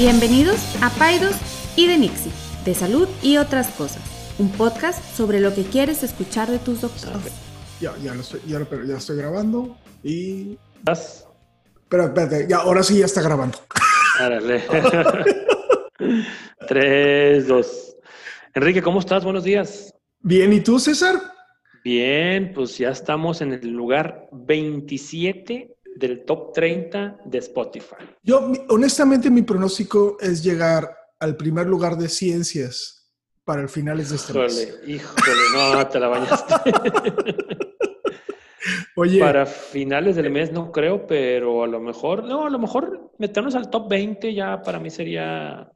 Bienvenidos a Paidos y de Nixie, de salud y otras cosas. Un podcast sobre lo que quieres escuchar de tus doctores. Ya, ya, lo estoy, ya, ya estoy grabando y... ¿Estás? Pero espérate, ya, ahora sí ya está grabando. Árale. Tres, dos. Enrique, ¿cómo estás? Buenos días. Bien, ¿y tú, César? Bien, pues ya estamos en el lugar 27 del top 30 de Spotify. Yo, honestamente, mi pronóstico es llegar al primer lugar de ciencias para el finales de este mes. Híjole, no, te la bañaste. Oye, Para finales del mes no creo, pero a lo mejor, no, a lo mejor meternos al top 20 ya para mí sería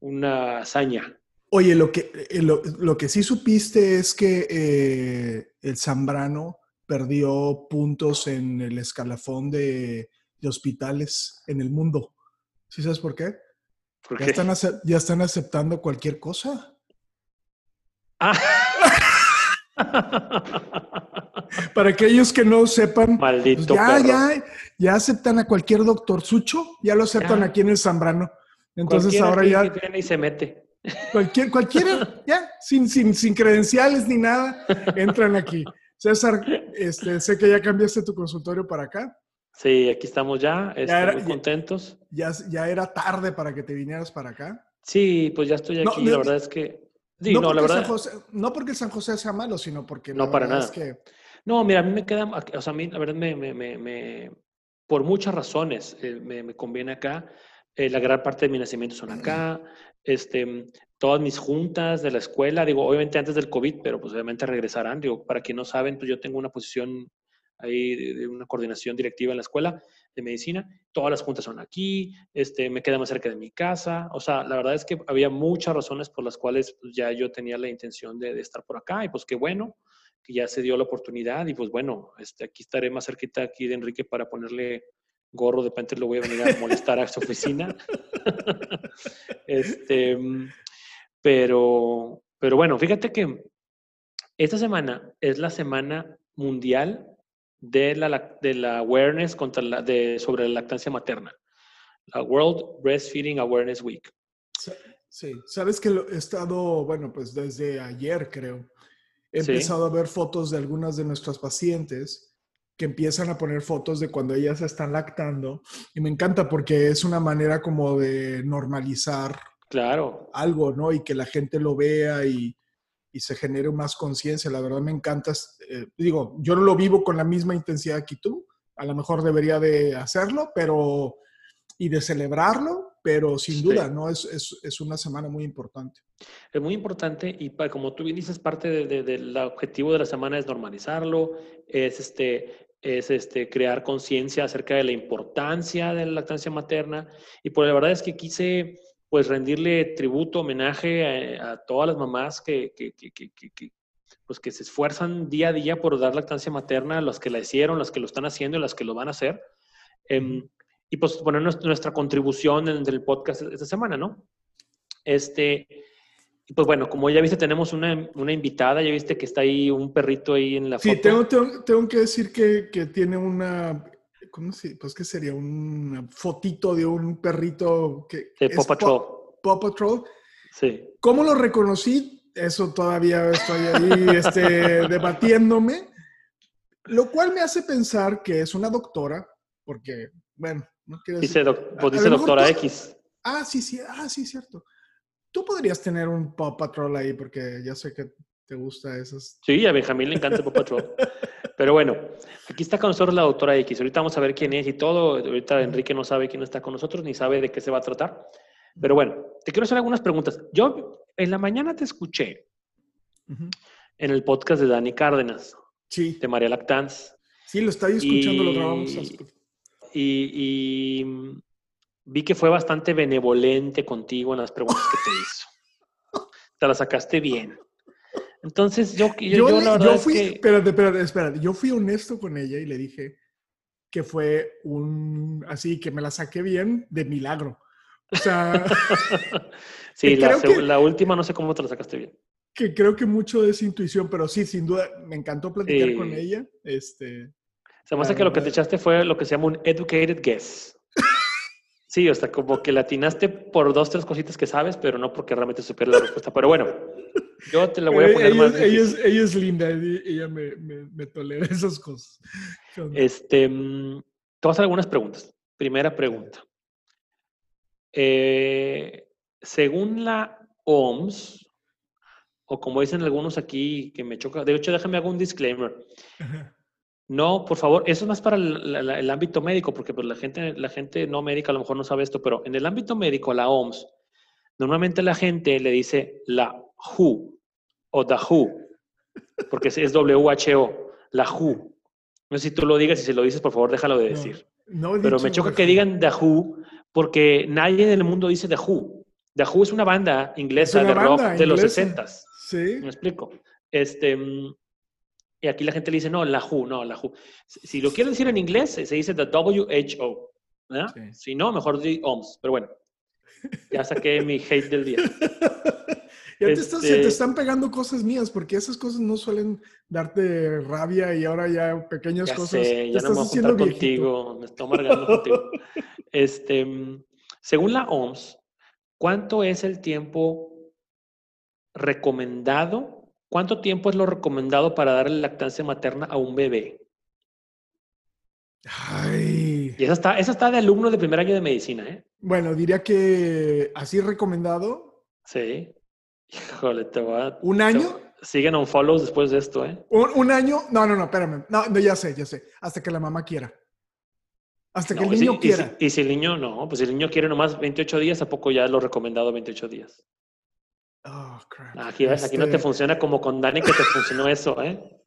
una hazaña. oye, lo que, eh, lo, lo que sí supiste es que eh, el Zambrano perdió puntos en el escalafón de, de hospitales en el mundo. ¿Sí sabes por qué? ¿Por Ya están, acep- ya están aceptando cualquier cosa. Ah. Para aquellos que no sepan, pues Maldito ya, perro. ya, ya aceptan a cualquier doctor Sucho, ya lo aceptan Ya. aquí en el Zambrano. Entonces Cualquiera ahora ya que viene y se mete. cualquier, cualquiera, ya, sin, sin, sin credenciales ni nada, entran aquí. César, este, sé que ya cambiaste tu consultorio para acá. Sí, aquí estamos ya, ya- contentos. Ya, ya era tarde para que te vinieras para acá. Sí, pues ya estoy aquí, no, la verdad es que... Sí, no, no, la porque verdad... San José, no porque San José sea malo, sino porque No, la para nada. es que No, mira, a mí me queda, o sea, a mí la verdad me, me, me, me- por muchas razones eh, me, me conviene acá. Eh, la gran parte de mi nacimiento son acá. Este, todas mis juntas de la escuela, digo, obviamente antes del COVID, pero pues obviamente regresarán. Digo, para quien no saben, pues yo tengo una posición ahí de, una coordinación directiva en la escuela de medicina. Todas las juntas son aquí, este, me queda más cerca de mi casa. O sea, la verdad es que había muchas razones por las cuales pues, ya yo tenía la intención de, de estar por acá y pues qué bueno que ya se dio la oportunidad y pues bueno, este, aquí estaré más cerquita aquí de Enrique para ponerle gorro, de repente lo voy a venir a molestar a su oficina. este, pero, pero bueno, fíjate que esta semana es la semana mundial de la, de la awareness contra la, de, sobre la lactancia materna, la World Breastfeeding Awareness Week. Sí, sabes que he estado, bueno, pues desde ayer creo, he Sí. empezado a ver fotos de algunas de nuestras pacientes que empiezan a poner fotos de cuando ellas están lactando y me encanta porque es una manera como de normalizar Claro, algo, ¿no? Y que la gente lo vea y, y se genere más conciencia. La verdad me encanta, eh, digo, yo no lo vivo con la misma intensidad que tú, a lo mejor debería de hacerlo, pero y de celebrarlo, pero sin Sí. duda, ¿no? Es, es, es una semana muy importante. Es muy importante y pa- como tú bien dices, parte de- de- del objetivo de la semana es normalizarlo, es, este, es este, crear conciencia acerca de la importancia de la lactancia materna y por la verdad es que quise pues rendirle tributo, homenaje a, a todas las mamás que, que, que- que- pues, que se esfuerzan día a día por dar lactancia materna, las que la hicieron, las que lo están haciendo y las que lo van a hacer. Em, y pues poner nuestra, contribución en el podcast esta semana, ¿no? Este, pues bueno, como ya viste, tenemos una, una invitada, ya viste que está ahí un perrito ahí en la Sí, foto. tengo, tengo, tengo que decir que, que tiene una, ¿cómo se? Pues que sería una fotito de un perrito que De Paw Patrol. Paw Patrol. Sí. ¿Cómo lo reconocí? Eso todavía estoy ahí este, debatiéndome. Lo cual me hace pensar que es una doctora, porque, bueno, no. Dice, doc- pues dice doctora tú- X. Ah, sí, sí, ah, sí, cierto. Tú podrías tener un Paw Patrol ahí, porque ya sé que te gusta esas... Sí, a Benjamín le encanta el Paw Patrol. Pero bueno, aquí está con nosotros la doctora X. Ahorita vamos a ver quién es y todo. Ahorita Enrique no sabe quién está con nosotros ni sabe de qué se va a tratar. Pero bueno, te quiero hacer algunas preguntas. Yo en la mañana te escuché Ujú. en el podcast de Dani Cárdenas, Sí, de María Lactanz. sí, lo estoy escuchando, lo grabamos. Y, y, vi que fue bastante benevolente contigo en las preguntas que te hizo. Te las sacaste bien. Entonces, yo, yo, Yo, la yo es fui, que... espérate, espérate, espérate. Yo fui honesto con ella y le dije que fue un, así, que me la saqué bien de milagro. O sea, sí, la, que- la última no sé cómo te la sacaste bien. que creo que mucho es intuición, pero sí, sin duda, me encantó platicar Sí. con ella. Este, Se me hace La que lo que te echaste fue lo que se llama un educated guess. Sí, o sea, como que latinaste por dos, tres cositas que sabes, pero no porque realmente supieras la respuesta. Pero bueno, yo te la voy a poner ella, más. ella es, ella es linda, ella me, me, me tolera esas cosas. Este, mm, te voy a hacer algunas preguntas. Primera pregunta. Eh, según la OMS, o como dicen algunos aquí que me choca, de hecho, déjame hacer un disclaimer. No, por favor, eso es más para el, el, el ámbito médico, porque pues, la, gente, la gente no médica a lo mejor no sabe esto, pero en el ámbito médico, la OMS, normalmente la gente le dice la WHO o the WHO, porque es, es WHO, la WHO. No sé si tú lo digas y si lo dices, por favor, déjalo de decir. No, no pero me choca que digan The Who, porque nadie en el mundo dice The Who. The Who es una banda inglesa una de rock de los inglesa. 60 Sí. ¿Me explico? Este, mm, y aquí la gente le dice, no, la WHO, no, la WHO. Si lo quiere decir en inglés, se se dice the WHO. ¿verdad? Sí. Si no, mejor di OMS. Pero bueno, ya saqué mi hate del día. Ya te, estás- se Este- te están pegando cosas mías, porque esas cosas no suelen darte rabia y ahora ya pequeñas Ya cosas. sé, te ya no me voy a contigo, me estoy amargando contigo. Este, según la OMS, ¿cuánto es el tiempo recomendado? ¿Cuánto tiempo es lo recomendado para darle lactancia materna a un bebé? Ay. Y esa está, esa está de alumno de primer año de medicina, ¿eh? Bueno, diría que así recomendado, Sí. Híjole, te voy a... un te- año. Siguen on follows después de esto, ¿eh? Un, un año, no, no, no, espérame. No, no, ya sé, ya sé. Hasta que la mamá quiera. Hasta que el niño si- y quiera. si- Y si, el niño no, pues si el niño quiere nomás 28 días, ¿a poco ya es lo recomendado 28 días? Oh, crap. Aquí, ves, aquí no te Este, funciona como con Dani que te funcionó eso, ¿eh?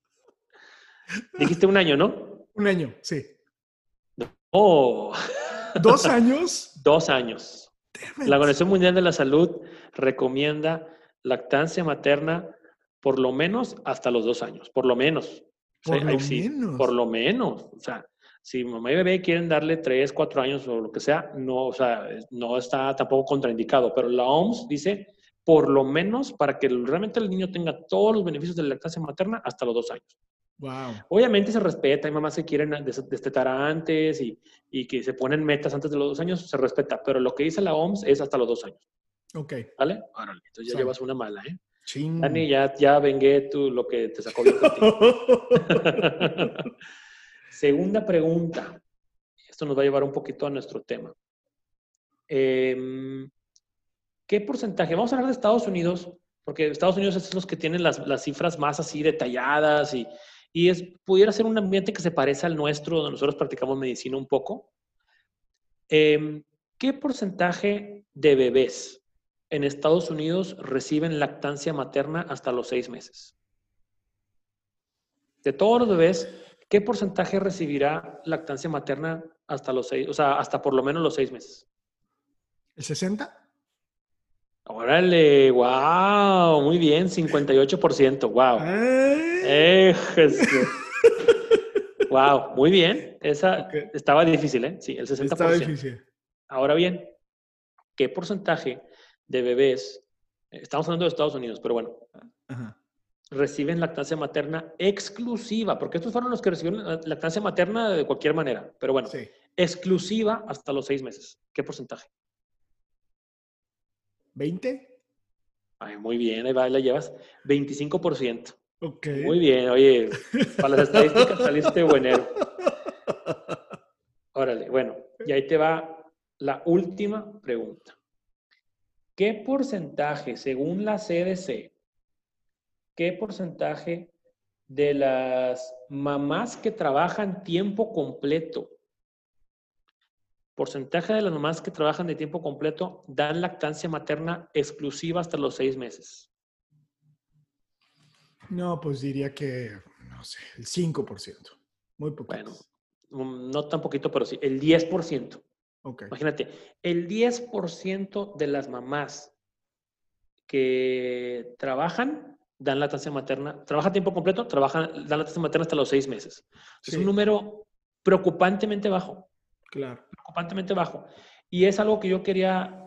Dijiste un año, ¿no? Un año, sí. Oh, Dos años. dos años. La Organización Mundial de la Salud recomienda lactancia materna por lo menos hasta los dos años, por lo menos. Por lo sí, menos. Por lo menos. O sea, si mamá y bebé quieren darle tres, cuatro años o lo que sea, no, o sea, no está tampoco contraindicado, pero la OMS dice por lo menos para que realmente el niño tenga todos los beneficios de la lactancia materna hasta los dos años. Wow. Obviamente se respeta, hay mamás que quieren des- destetar antes y, y que se ponen metas antes de los dos años, se respeta, pero lo que dice la OMS es hasta los dos años, Ok. ¿vale? Órale, entonces ya llevas una mala, ¿eh? Ching. Dani, ya, ya vengué tú lo que te sacó bien. Segunda pregunta. Esto nos va a llevar un poquito a nuestro tema. Em, ¿Qué porcentaje? Vamos a hablar de Estados Unidos, porque Estados Unidos es los que tienen las, las cifras más así detalladas y, y es, pudiera ser un ambiente que se parece al nuestro, donde nosotros practicamos medicina un poco. Em, ¿Qué porcentaje de bebés en Estados Unidos reciben lactancia materna hasta los seis meses? De todos los bebés, ¿qué porcentaje recibirá lactancia materna hasta los seis, o sea, hasta por lo menos los seis meses? ¿El 60? Órale, wow, muy bien, 58%, wow. Eh, Eh. Wow, muy bien. Esa estaba difícil, ¿eh? Sí, el 60%. Está difícil. Ahora bien, ¿qué porcentaje de bebés, eh, estamos hablando de Estados Unidos, pero bueno, Ajá. reciben lactancia materna exclusiva? Porque estos fueron los que reciben la- lactancia materna de cualquier manera, pero bueno, Sí. exclusiva hasta los seis meses. ¿Qué porcentaje? ¿20? Ay, muy bien, ahí va, ahí la llevas. 25%. Ok. Muy bien, oye, para las estadísticas saliste buenero. Órale, bueno, y ahí te va la última pregunta. ¿Qué porcentaje, según la CDC, qué porcentaje de las mamás que trabajan tiempo completo, porcentaje de las mamás que trabajan de tiempo completo dan lactancia materna exclusiva hasta los seis meses? No, pues diría que, no sé, el 5%. Muy poco. Bueno, mm, no tan poquito, pero sí, el 10%. Ok. Imagínate, el 10% de las mamás que trabajan dan lactancia materna, trabajan a tiempo completo, trabajan, dan lactancia materna hasta los seis meses. Es un número preocupantemente bajo, Claro. Preocupantemente bajo. Y es algo que yo quería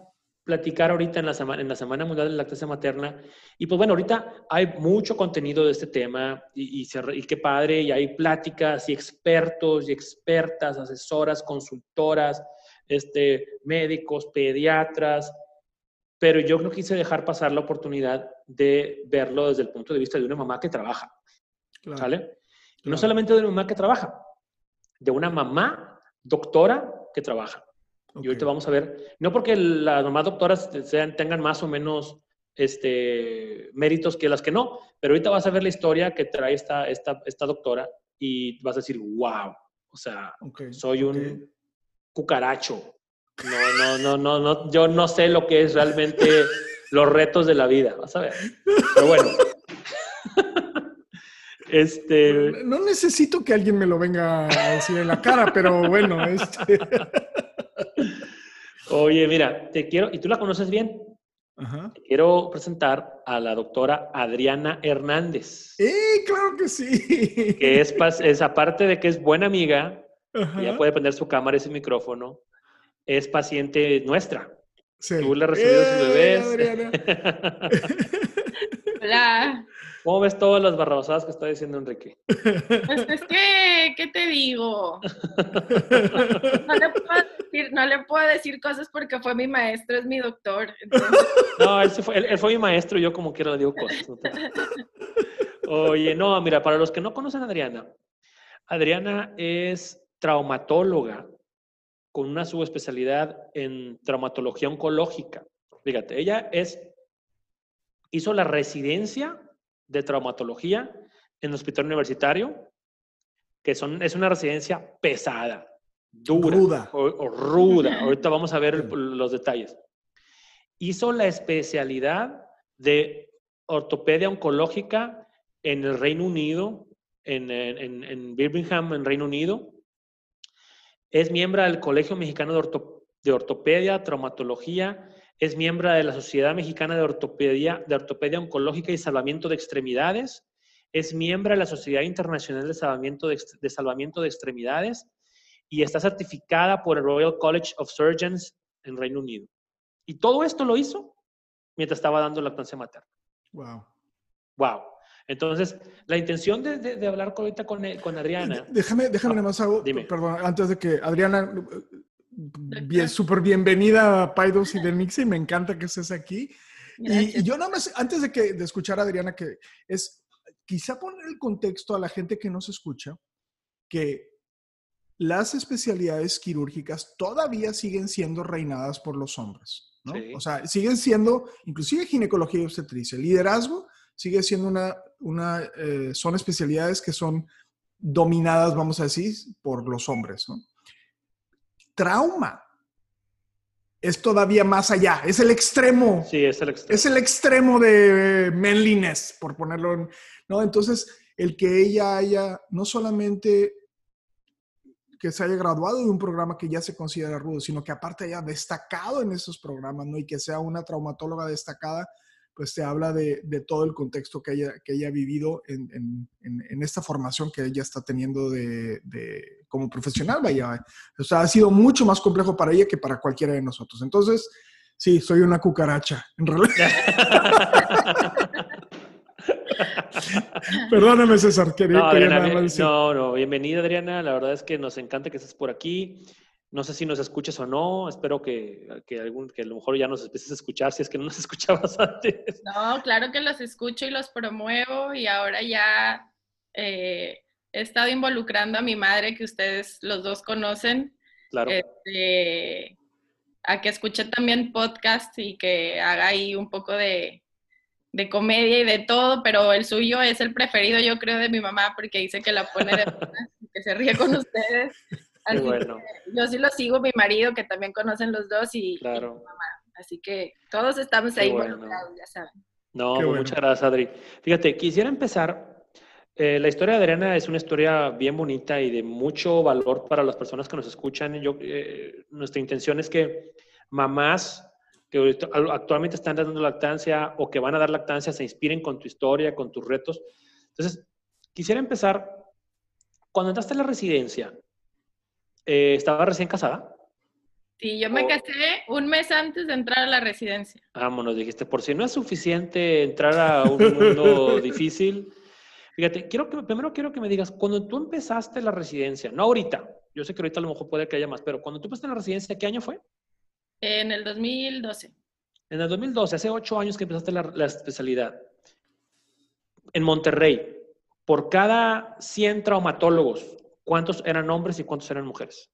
platicar ahorita en la semana, en la Semana Mundial de la Lactancia Materna. Y pues bueno, ahorita hay mucho contenido de este tema y, y, se y qué padre, y hay pláticas y expertos y expertas, asesoras, consultoras, este, médicos, pediatras, pero yo no quise dejar pasar la oportunidad de verlo desde el punto de vista de una mamá que trabaja, ¿sale? No solamente de una mamá que trabaja, de una mamá doctora que trabaja. Y ahorita vamos a ver, no porque las mamás doctoras sean, tengan más o menos este, méritos que las que no, pero ahorita vas a ver la historia que trae esta, esta, esta doctora y vas a decir, wow, o sea, soy un cucaracho. No, no, no, no, no, yo no sé lo que es realmente los retos de la vida, vas a ver. Pero bueno. Este... No necesito que alguien me lo venga a decir en la cara, pero bueno, este... Oye, mira, te quiero, y tú la conoces bien. quiero presentar a la doctora Adriana Hernández. ¡Eh, claro que sí! Que es, es aparte de que es buena amiga, ya puede poner su cámara y su micrófono, es paciente nuestra. Tú le recibiste sus ¡Eh, bebés. Hola. ¿Cómo ves todas las barrabasadas que está diciendo Enrique? Pues es que, ¿qué te digo? No le, puedo decir, cosas porque fue mi maestro, es mi doctor. No, él fue, él, fue, mi maestro y yo como quiera le digo cosas. Oye, no, mira, para los que no conocen a Adriana, Adriana es traumatóloga con una subespecialidad en traumatología oncológica. Fíjate, ella es, hizo la residencia de traumatología en el hospital universitario, que son, es una residencia pesada, dura ruda. O, ruda. Ahorita vamos a ver los detalles. Hizo la especialidad de ortopedia oncológica en el Reino Unido, en, en, en Birmingham, en Reino Unido. Es miembro del Colegio Mexicano de, de Ortopedia, Traumatología es miembro de la Sociedad Mexicana de Ortopedia, de Ortopedia Oncológica y Salvamiento de Extremidades. Es miembro de la Sociedad Internacional de Salvamiento de, Salvamiento de Extremidades y está certificada por el Royal College of Surgeons en Reino Unido. Y todo esto lo hizo mientras estaba dando lactancia materna. Wow. Wow. Entonces, la intención de, hablar ahorita con, con Adriana. Déjame, déjame ah, más algo. Perdón, antes de que Adriana, bien, súper bienvenida a Paidos y Denixi, me encanta que estés aquí. Y, yo nada más, antes de, que, de escuchar a Adriana, que es quizá poner el contexto a la gente que nos escucha, que las especialidades quirúrgicas todavía siguen siendo reinadas por los hombres, ¿no? O sea, siguen siendo, inclusive ginecología y obstetricia, liderazgo sigue siendo una, una eh, son especialidades que son dominadas, vamos a decir, por los hombres, ¿no? Trauma es todavía más allá, es el extremo. Sí, es el extremo. Es el extremo de manliness, por ponerlo en, ¿no? Entonces, el que ella haya no solamente que se haya graduado de un programa que ya se considera rudo, sino que aparte haya destacado en esos programas, ¿no? Y que sea una traumatóloga destacada, pues te habla de, todo el contexto que ella, que ella ha vivido en, esta formación que ella está teniendo de, como profesional, vaya. O sea, ha sido mucho más complejo para ella que para cualquiera de nosotros. Entonces, sí, soy una cucaracha, en realidad. Perdóname, César, quería, no, No, no, bienvenida, Adriana. La verdad es que nos encanta que estés por aquí. No sé si nos escuches o no. Espero que, que, algún, que a lo mejor ya nos empieces a escuchar si es que no nos escuchabas antes. No, claro que los escucho y los promuevo y ahora ya eh, he estado involucrando a mi madre, que ustedes los dos conocen. Claro. Este, a que escuche también podcast y que haga ahí un poco de, de comedia y de todo, pero el suyo es el preferido, yo creo, de mi mamá, porque dice que la pone de que se ríe con ustedes bueno. yo sí lo sigo, mi marido, que también conocen los dos, y, claro. mi mamá. Así que todos estamos ahí involucrados, ya saben. No, pues muchas gracias, Adri. Fíjate, quisiera empezar. Eh, la historia de Adriana es una historia bien bonita y de mucho valor para las personas que nos escuchan. Yo, eh, nuestra intención es que mamás que actualmente están dando lactancia o que van a dar lactancia se inspiren con tu historia, con tus retos. Entonces, quisiera empezar, cuando entraste a la residencia, eh, ¿Estaba recién casada? Sí, yo me casé un mes antes de entrar a la residencia. Vámonos, dijiste, por si no es suficiente entrar a un mundo difícil. Fíjate, quiero que, primero quiero que me digas, cuando tú empezaste la residencia, no ahorita, Yo sé que ahorita a lo mejor puede que haya más, pero cuando tú empezaste la residencia, ¿qué año fue? En el 2012. En el 2012, hace ocho años que empezaste la, la especialidad. En Monterrey, por cada 100 traumatólogos, ¿cuántos eran hombres y cuántos eran mujeres?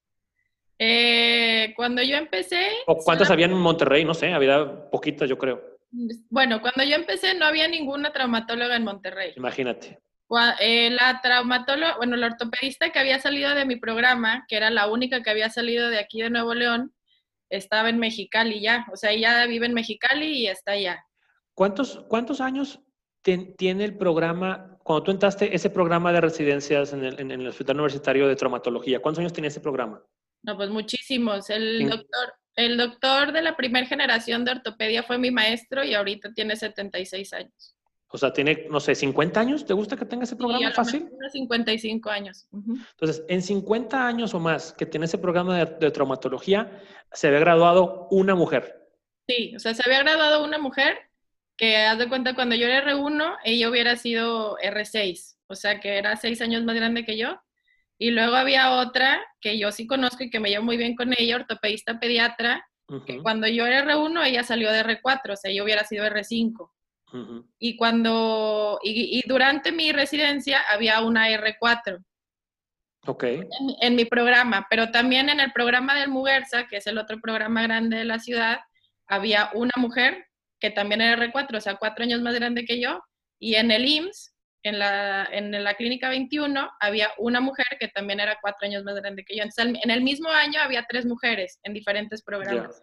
Eh, cuando yo empecé... ¿O cuántas habían en Monterrey? No sé, había poquitas, yo creo. Bueno, cuando yo empecé no había ninguna traumatóloga en Monterrey. Imagínate. Eh, la traumatóloga, bueno, la ortopedista que había salido de mi programa, que era la única que había salido de aquí de Nuevo León, estaba en Mexicali ya. O sea, ella vive en Mexicali y está allá. ¿Cuántos, cuántos años ten- tiene el programa, cuando tú entraste ese programa de residencias en el, en el Hospital Universitario de Traumatología? ¿Cuántos años tenía ese programa? No, pues muchísimos. El Sí. doctor, el doctor de la primera generación de ortopedia fue mi maestro y ahorita tiene 76 años. O sea, tiene, no sé, 50 años. ¿Te gusta que tenga ese Y a programa lo fácil? mejor unos 55 años. Ujú. Entonces, en 50 años o más que tiene ese programa de, de traumatología, se había graduado una mujer. Sí, o sea, se había graduado una mujer que, haz de cuenta, cuando yo era R1, ella hubiera sido R6, o sea, que era seis años más grande que yo. Y luego había otra que yo sí conozco y que me llevo muy bien con ella, ortopedista pediatra, que Ujú, cuando yo era R1, ella salió de R4, o sea, yo hubiera sido R5. Y cuando, y, y durante mi residencia había una R4 Ok. en, en mi programa, pero también en el programa del Muguerza, que es el otro programa grande de la ciudad, había una mujer que también era R4, o sea, cuatro años más grande que yo, y en el IMSS, en la, en la clínica 21, había una mujer que también era cuatro años más grande que yo. Entonces, en el mismo año había tres mujeres en diferentes programas.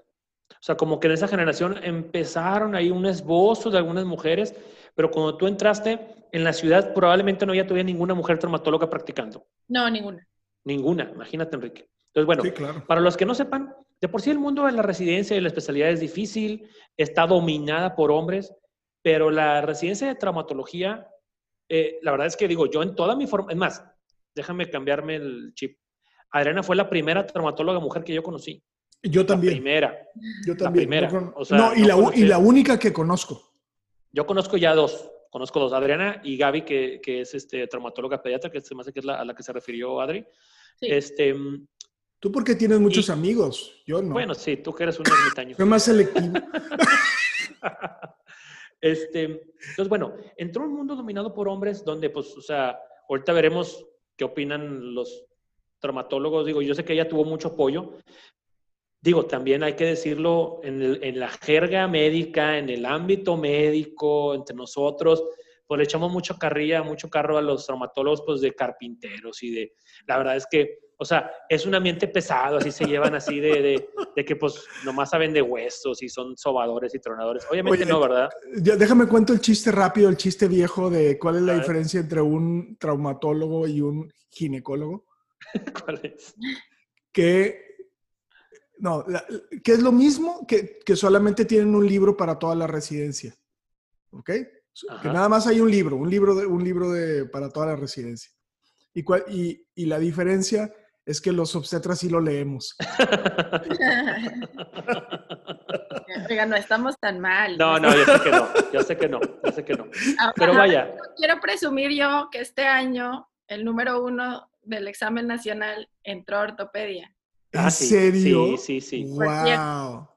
O sea, como que en esa generación empezaron ahí un esbozo de algunas mujeres, pero cuando tú entraste en la ciudad, probablemente no ya todavía ninguna mujer traumatóloga practicando. No, ninguna. Ninguna, imagínate, Enrique. Entonces, bueno, Sí, claro. para los que no sepan, de por sí el mundo de la residencia y la especialidad es difícil, está dominada por hombres, pero la residencia de traumatología, eh, la verdad es que digo, yo en toda mi forma, es más, déjame cambiarme el chip. Adriana fue la primera traumatóloga mujer que yo conocí. Yo La también. primera. Yo también. primera, No, con- o sea, no, y, no la, y única que conozco. Yo conozco ya dos. Conozco dos, Adriana y Gaby, que, que es este, traumatóloga pediatra, que se me hace que es la, a la que se refirió Adri. Sí. Este, mm, Tú porque tienes muchos Y- amigos. Yo no. Bueno, sí, tú que eres un ermitaño. Soy más selectivo. este, entonces, bueno, entró un mundo dominado por hombres donde, pues, o sea, ahorita veremos qué opinan los traumatólogos. Digo, yo sé que ella tuvo mucho apoyo. Digo, también hay que decirlo en, el- en la jerga médica, en el ámbito médico, entre nosotros, pues le echamos mucho carrilla, mucho carro a los traumatólogos, pues de carpinteros y de, la verdad es que, o sea, es un ambiente pesado, así se llevan así de, de, de que pues nomás saben de huesos y son sobadores y tronadores. Obviamente Oye, no, ¿verdad? Ya, déjame cuento el chiste rápido, el chiste viejo de cuál es la diferencia entre un traumatólogo y un ginecólogo. ¿Cuál es? Que, no, la- que es lo mismo que, que solamente tienen un libro para toda la residencia. ¿Ok? Que nada más hay un libro, un libro, de, un libro de, para toda la residencia. Y, cuál- y, y la diferencia es que los obstetras sí lo leemos. Oiga, no estamos tan mal. No, no, yo sé que no, yo sé que no, yo sé que no. Ahora, Pero vaya, Quiero presumir yo que este año el número uno del examen nacional entró a ortopedia. ¿En Ah, sí, serio? sí, sí, sí. ¡Wow!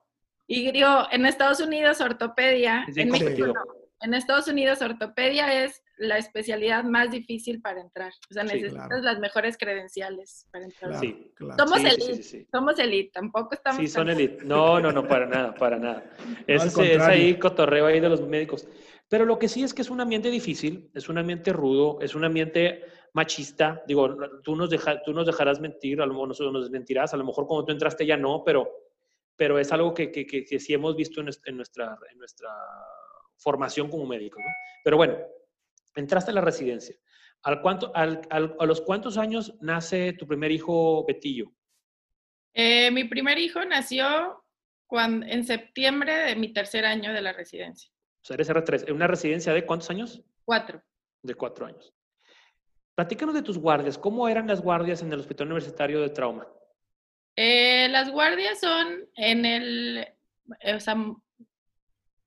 Y digo, en Estados Unidos ortopedia, Es en México no. En Estados Unidos ortopedia es la especialidad más difícil para entrar. O sea, Sí, necesitas claro. las mejores credenciales para entrar. Claro, Sí. claro. Somos elite, sí, sí, sí. somos elite, tampoco estamos Sí, son elite. No, no, no, para nada, para nada. Es, ese- es ahí cotorreo ahí de los médicos. Pero lo que sí es que es un ambiente difícil, es un ambiente rudo, es un ambiente machista. Digo, tú nos, deja- tú nos dejarás mentir, a lo mejor nosotros nos desmentirás, a lo mejor cuando tú entraste ya no, pero, pero es algo que, que, que, que sí hemos visto en, nuestra- en nuestra, en nuestra formación como médicos. ¿no? Pero bueno, entraste a la residencia. ¿Al cuánto, al- al- ¿A los cuántos años nace tu primer hijo, Betillo? Eh, mi primer hijo nació cuando, en septiembre de mi tercer año de la residencia. O sea, eres R3. ¿En una residencia de cuántos años? Cuatro. De cuatro años. Platícanos de tus guardias. ¿Cómo eran las guardias en el Hospital Universitario de Trauma? Eh, las guardias son en el, eh, o sea,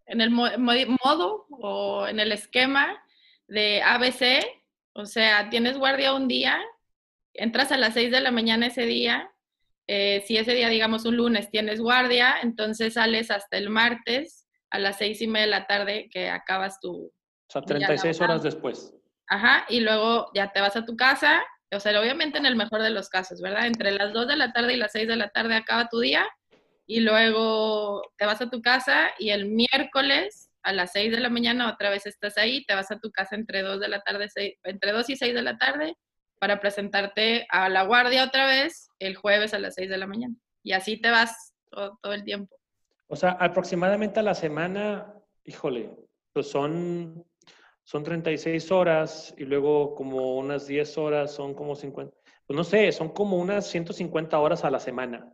en el mo- mo- modo o en el esquema de ABC, o sea, tienes guardia un día entras a las 6 de la mañana ese día. Eh, si ese día, digamos, un lunes tienes guardia, entonces sales hasta el martes a las seis y media de la tarde que acabas tu... O sea, 36 horas después. Ajá, y luego ya te vas a tu casa, o sea, obviamente en el mejor de los casos, ¿verdad? Entre las 2 de la tarde y las 6 de la tarde acaba tu día y luego te vas a tu casa y el miércoles a las 6 de la mañana otra vez estás ahí, te vas a tu casa entre 2 de la tarde, entre 2 y 6 de la tarde para presentarte a la guardia otra vez el jueves a las 6 de la mañana. Y así te vas todo, el tiempo. O sea, aproximadamente a la semana, híjole, pues son, son 36 horas y luego como unas 10 horas son como 50, pues no sé, son como unas 150 horas a la semana.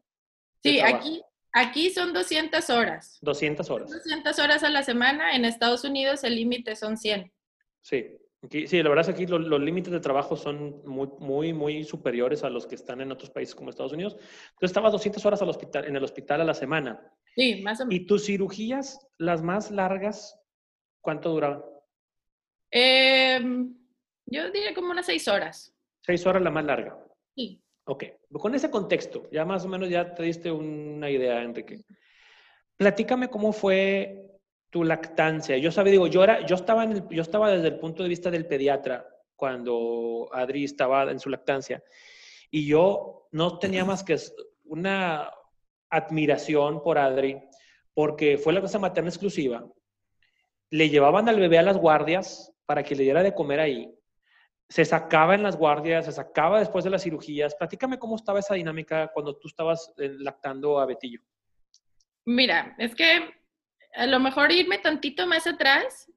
Sí, aquí, aquí son 200 horas. 200 horas. 200 horas a la semana, en Estados Unidos el límite son 100. Sí, sí, la verdad es que aquí los, límites de trabajo son muy, muy, muy superiores a los que están en otros países como Estados Unidos. Entonces, estabas 200 horas al hospital, en el hospital a la semana. Sí, más o menos. ¿Y tus cirugías, las más largas, cuánto duraban? Em, yo diría como unas seis horas. Seis horas la más larga. Sí. Ok, con ese contexto, ya más o menos ya te diste una idea, Enrique. Platícame cómo fue tu lactancia. Yo sabía, digo, yo, era, yo, estaba en yo estaba desde el punto de vista del pediatra cuando Adri estaba en su lactancia y yo no tenía más que una admiración por Adri porque fue la cosa materna exclusiva. Le llevaban al bebé a las guardias para que le diera de comer ahí. Se sacaba en las guardias, se sacaba después de las cirugías. Platícame cómo estaba esa dinámica cuando tú estabas eh, lactando a Betillo. Mira, es que a lo mejor irme tantito más atrás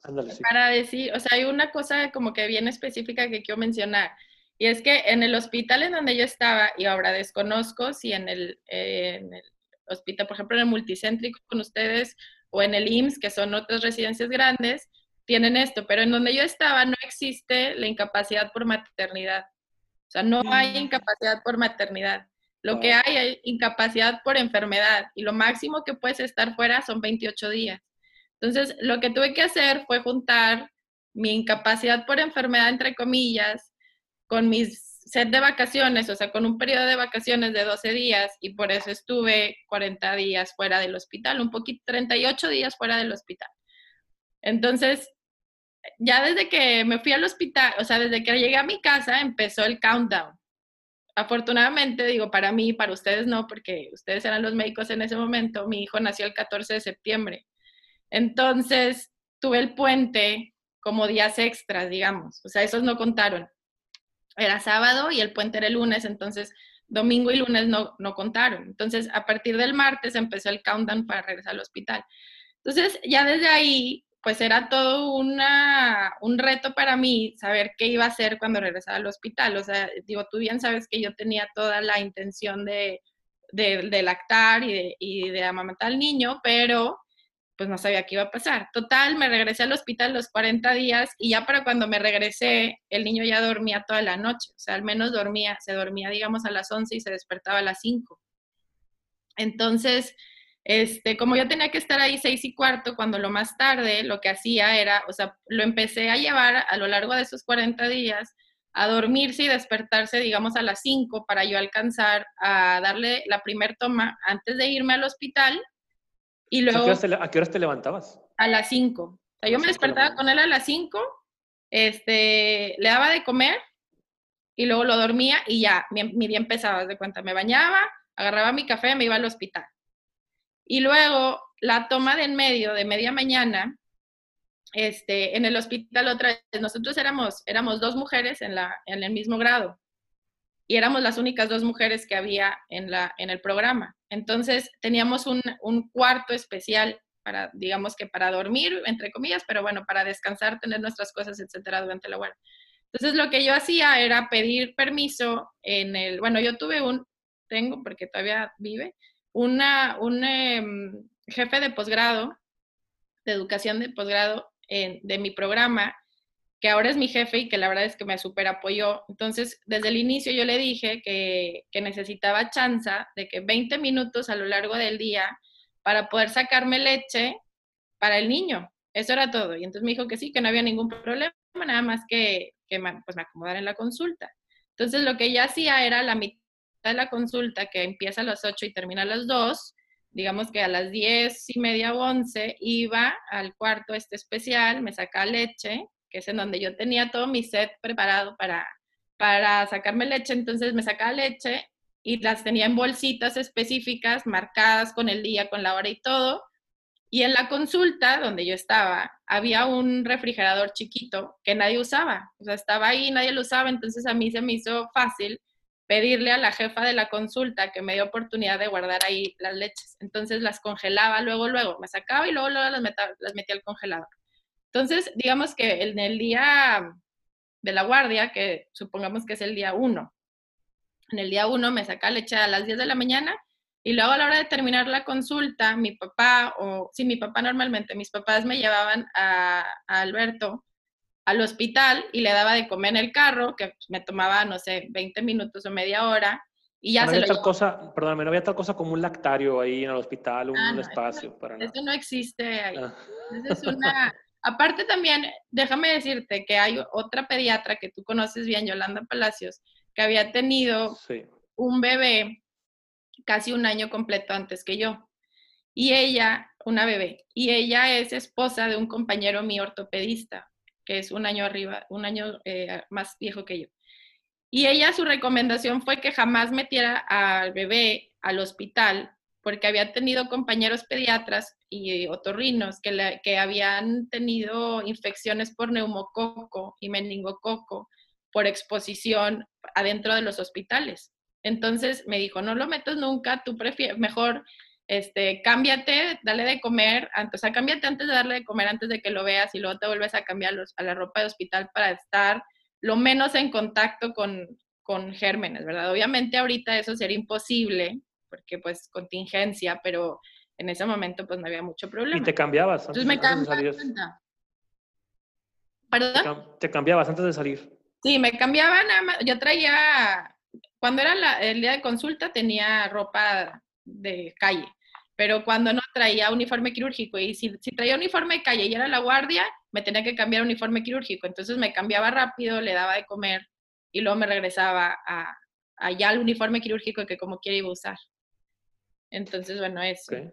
para decir, o sea, hay una cosa como que bien específica que quiero mencionar. Y es que en el hospital en donde yo estaba, y ahora desconozco si en el, en el hospital, por ejemplo, en el multicéntrico con ustedes o en el IMSS, que son otras residencias grandes, tienen esto, pero en donde yo estaba no existe la incapacidad por maternidad. O sea, no hay mm. incapacidad por maternidad. Lo que hay es incapacidad por enfermedad y lo máximo que puedes estar fuera son 28 días. Entonces, lo que tuve que hacer fue juntar mi incapacidad por enfermedad, entre comillas, con mis set de vacaciones, o sea, con un periodo de vacaciones de 12 días y por eso estuve 40 días fuera del hospital, un poquito, 38 días fuera del hospital. Entonces, ya desde que me fui al hospital, o sea, desde que llegué a mi casa, empezó el countdown afortunadamente, digo, para mí, para ustedes no, porque ustedes eran los médicos en ese momento, mi hijo nació el 14 de septiembre. Entonces, tuve el puente como días extras, digamos, o sea, esos no contaron. Era sábado y el puente era el lunes, entonces domingo y lunes no, no contaron. Entonces, a partir del martes empezó el countdown para regresar al hospital. Entonces, ya desde ahí pues era todo una, un reto para mí saber qué iba a hacer cuando regresara al hospital. O sea, digo, tú bien sabes que yo tenía toda la intención de, de, lactar y de, y de amamantar al niño, pero pues no sabía qué iba a pasar. Total, me regresé al hospital los 40 días y ya para cuando me regresé, el niño ya dormía toda la noche. O sea, al menos dormía, se dormía, digamos, a las 11 y se despertaba a las 5. Entonces, este, como yo tenía que estar ahí seis y cuarto, cuando lo más tarde lo que hacía era, o sea, lo empecé a llevar a lo largo de esos 40 días a dormirse y despertarse, digamos, a las 5 para yo alcanzar a darle la primer toma antes de irme al hospital. Y luego, ¿A qué horas te, levantabas? A las 5. O sea, yo me despertaba con él a las 5, este, le daba de comer y luego lo dormía y ya, mi, mi día empezaba, de cuenta, me bañaba, agarraba mi café, me iba al hospital y luego la toma de en medio, de media mañana, este, en el hospital otra vez, nosotros éramos, éramos dos mujeres en, la, en el mismo grado y éramos las únicas dos mujeres que había en, la, en el programa. Entonces teníamos un, un cuarto especial para, digamos que para dormir, entre comillas, pero bueno, para descansar, tener nuestras cosas, etcétera, durante la guardia. Entonces lo que yo hacía era pedir permiso en el, bueno, yo tuve un, tengo porque todavía vive, una, un em, jefe de posgrado, de educación de posgrado de mi programa, que ahora es mi jefe y que la verdad es que me super apoyó. Entonces, desde el inicio yo le dije que, que necesitaba chance de que 20 minutos a lo largo del día para poder sacarme leche para el niño. Eso era todo. Y entonces me dijo que sí, que no había ningún problema, nada más que, que pues, me acomodara en la consulta. Entonces lo que ella hacía era la mitad de la consulta que empieza a las 8 y termina a las 2, digamos que a las 10 y media o 11 iba al cuarto este especial, me sacaba leche, que es en donde yo tenía todo mi set preparado para, para sacarme leche, entonces me sacaba leche y las tenía en bolsitas específicas, marcadas con el día, con la hora y todo. Y en la consulta donde yo estaba, había un refrigerador chiquito que nadie usaba. O sea, estaba ahí, nadie lo usaba, entonces a mí se me hizo fácil pedirle a la jefa de la consulta que me dio oportunidad de guardar ahí las leches. Entonces las congelaba luego, luego, me sacaba y luego, luego las, metía, las metía al congelador. Entonces, digamos que en el día de la guardia, que supongamos que es el día 1, en el día 1 me saca leche a las 10 de la mañana y luego a la hora de terminar la consulta, mi papá, o sí, mi papá normalmente, mis papás me llevaban a Alberto al hospital y le daba de comer en el carro, que me tomaba, no sé, 20 minutos o media hora. Y ya no se había lo tal cosa, perdóname, no había tal cosa como un lactario ahí en el hospital, un, Ah, no, espacio eso, para nada. eso no existe ahí. Ah. Es una... Aparte también, déjame decirte que hay otra pediatra que tú conoces bien, Yolanda Palacios, que había tenido Sí. un bebé casi un año completo antes que yo. Y ella, una bebé, y ella es esposa de un compañero mío ortopedista, que es un año arriba, un año eh, más viejo que yo. Y ella, su recomendación fue que jamás metiera al bebé al hospital porque había tenido compañeros pediatras y otorrinos que, que habían tenido infecciones por neumococo y meningococo por exposición adentro de los hospitales. Entonces me dijo, no lo metas nunca, tú mejor este, cámbiate, dale de comer, o sea, cámbiate antes de darle de comer, antes de que lo veas y luego te vuelves a cambiar los- a la ropa de hospital para estar lo menos en contacto con, con gérmenes, ¿verdad? Obviamente ahorita eso sería imposible, porque pues contingencia, pero en ese momento pues no había mucho problema. Y te cambiabas antes, Entonces me antes de cambiaba. salir. Te, ¿Perdón? cam- te cambiabas antes de salir. Sí, me cambiaba nada más. Yo traía, cuando era la- el día de consulta tenía ropa de calle, pero cuando no traía uniforme quirúrgico y si, si traía uniforme de calle y era la guardia, me tenía que cambiar uniforme quirúrgico. Entonces me cambiaba rápido, le daba de comer y luego me regresaba a, allá al uniforme quirúrgico que como quiera iba a usar. Entonces, bueno, eso. ¿ok?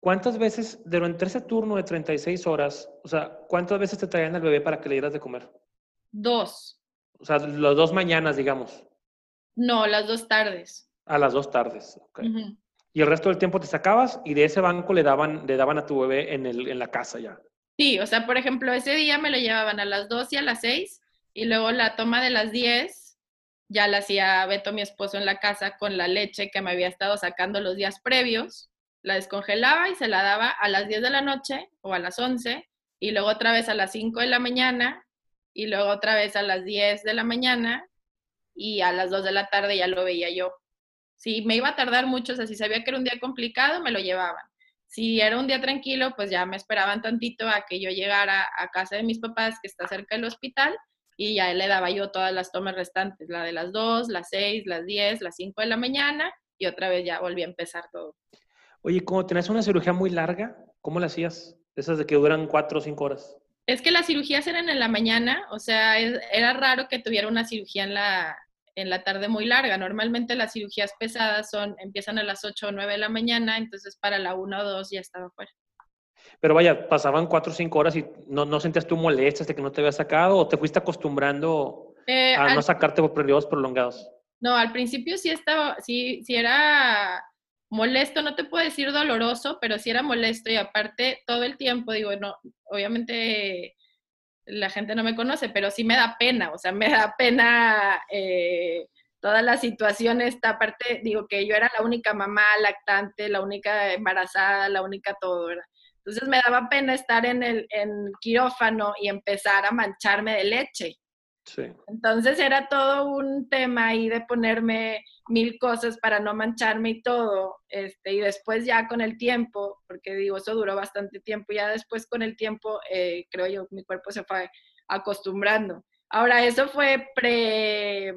¿Cuántas veces, durante ese turno de 36 horas, o sea, cuántas veces te traían al bebé para que le dieras de comer? Dos. O sea, las dos mañanas, digamos, No, las dos tardes. a las dos tardes. ¿ok? Ujú. Y el resto del tiempo te sacabas y de ese banco le daban, le daban a tu bebé en, el, en la casa ya. Sí, o sea, por ejemplo, ese día me lo llevaban a las 2 y a las 6 y luego la toma de las 10 ya la hacía Beto, mi esposo, en la casa con la leche que me había estado sacando los días previos. La descongelaba y se la daba a las 10 de la noche o a las 11 y luego otra vez a las 5 de la mañana y luego otra vez a las 10 de la mañana y a las 2 de la tarde ya lo veía yo. Si me iba a tardar mucho, o sea, si sabía que era un día complicado, me lo llevaban. Si era un día tranquilo, pues ya me esperaban tantito a que yo llegara a casa de mis papás, que está cerca del hospital, y ya le daba yo todas las tomas restantes, la de las 2, las 6, las 10, las 5 de la mañana, y otra vez ya volví a empezar todo. Oye, como tenías una cirugía muy larga, ¿cómo la hacías? Esas de que duran cuatro o cinco horas. Es que las cirugías eran en la mañana, o sea, es- era raro que tuviera una cirugía en la, en la tarde muy larga. Normalmente las cirugías pesadas son, empiezan a las 8 o 9 de la mañana, entonces para la 1 o 2 ya estaba fuera. Pero vaya, pasaban cuatro o cinco horas y no, no sentías tú molestias de que no te había sacado o te fuiste acostumbrando Eh, a al- no sacarte por periodos prolongados. No, al principio sí estaba, sí, sí era molesto, no te puedo decir doloroso, pero sí era molesto y aparte todo el tiempo, digo, no, obviamente la gente no me conoce, pero sí me da pena, o sea, me da pena eh, toda la situación esta, aparte, digo que yo era la única mamá lactante, la única embarazada, la única todo, ¿verdad? Entonces me daba pena estar en el en quirófano y empezar a mancharme de leche. Sí. Entonces era todo un tema ahí de ponerme mil cosas para no mancharme y todo. Este, y después ya con el tiempo, porque digo, eso duró bastante tiempo, ya después con el tiempo, eh, creo yo, mi cuerpo se fue acostumbrando. Ahora, eso fue pre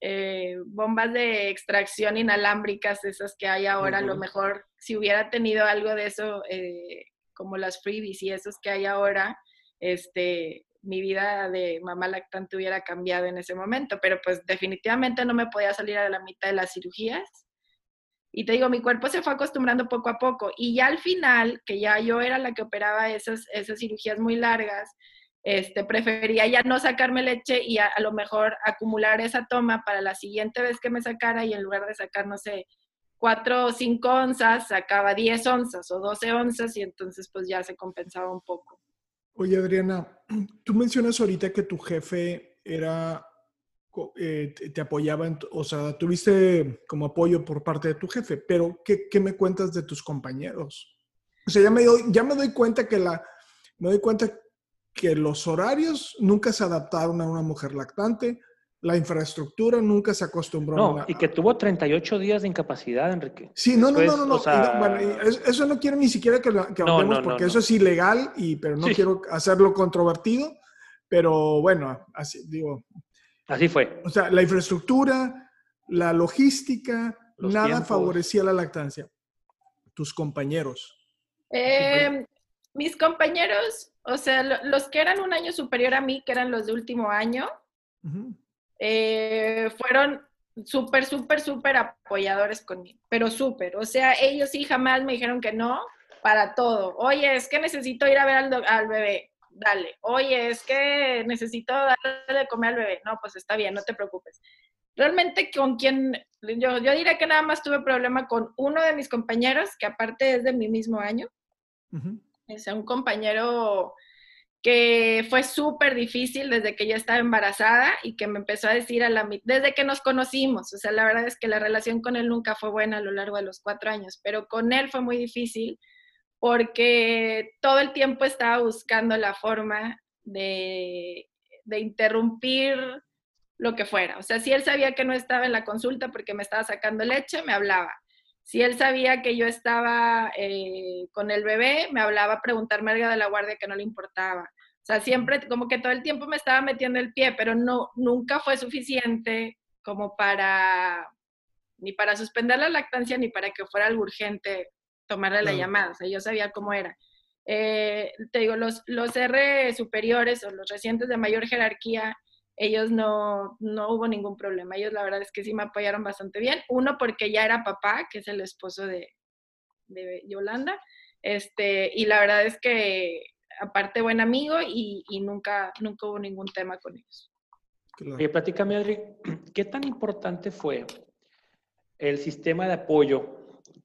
eh, bombas de extracción inalámbricas, esas que hay ahora, a lo mejor si hubiera tenido algo de eso, eh, como las freebies y esos que hay ahora, este, mi vida de mamá lactante hubiera cambiado en ese momento, pero pues definitivamente no me podía salir a la mitad de las cirugías. Y te digo, mi cuerpo se fue acostumbrando poco a poco y ya al final, que ya yo era la que operaba esas, esas cirugías muy largas, este, prefería ya no sacarme leche y a, lo mejor acumular esa toma para la siguiente vez que me sacara y en lugar de sacar, no sé, cuatro o cinco onzas, sacaba 10 onzas o 12 onzas y entonces pues ya se compensaba un poco. Oye, Adriana, tú mencionas ahorita que tu jefe era, eh, te apoyaba, o sea, tuviste como apoyo por parte de tu jefe, pero ¿qué, ¿qué, me cuentas de tus compañeros? O sea, ya me, doy, ya me doy cuenta que la, me doy cuenta que los horarios nunca se adaptaron a una mujer lactante, la infraestructura nunca se acostumbró no, a... y que tuvo 38 días de incapacidad, Enrique. Sí, no, no, no, no, bueno, eso no quiero ni siquiera que, hablemos porque eso es ilegal, y, pero no quiero hacerlo controvertido, pero bueno, así digo. Así fue. O sea, la infraestructura, la logística, nada favorecía la lactancia. Tus compañeros. Eh, mis compañeros, o sea, los que eran un año superior a mí, que eran los de último año, eh, fueron súper, súper, súper apoyadores conmigo, pero súper. O sea, ellos sí jamás me dijeron que no para todo. Oye, es que necesito ir a ver al, al bebé. Dale. Oye, es que necesito darle de comer al bebé. No, pues está bien, no te preocupes. Realmente con quien, yo, yo diría que nada más tuve problema con uno de mis compañeros, que aparte es de mi mismo año. Es un compañero que fue súper difícil desde que yo estaba embarazada y que me empezó a decir a la desde que nos conocimos, o sea, la verdad es que la relación con él nunca fue buena a lo largo de los cuatro años, pero con él fue muy difícil porque todo el tiempo estaba buscando la forma de, de interrumpir lo que fuera. O sea, si él sabía que no estaba en la consulta porque me estaba sacando leche, me hablaba. Si él sabía que yo estaba eh, con el bebé, me hablaba a preguntarme algo de la guardia que no le importaba. O sea, siempre como que todo el tiempo me estaba metiendo el pie, pero no, nunca fue suficiente como para, ni para suspender la lactancia, ni para que fuera algo urgente tomarle la llamada. O sea, yo sabía cómo era. Eh, te digo, los, los R superiores o los recientes de mayor jerarquía, ellos no, no hubo ningún problema. Ellos la verdad es que sí me apoyaron bastante bien. Uno porque ya era papá, que es el esposo de, de Yolanda. Este, y la verdad es que aparte buen amigo y, y nunca, nunca hubo ningún tema con ellos. Oye, platícame, Adri, ¿qué tan importante fue el sistema de apoyo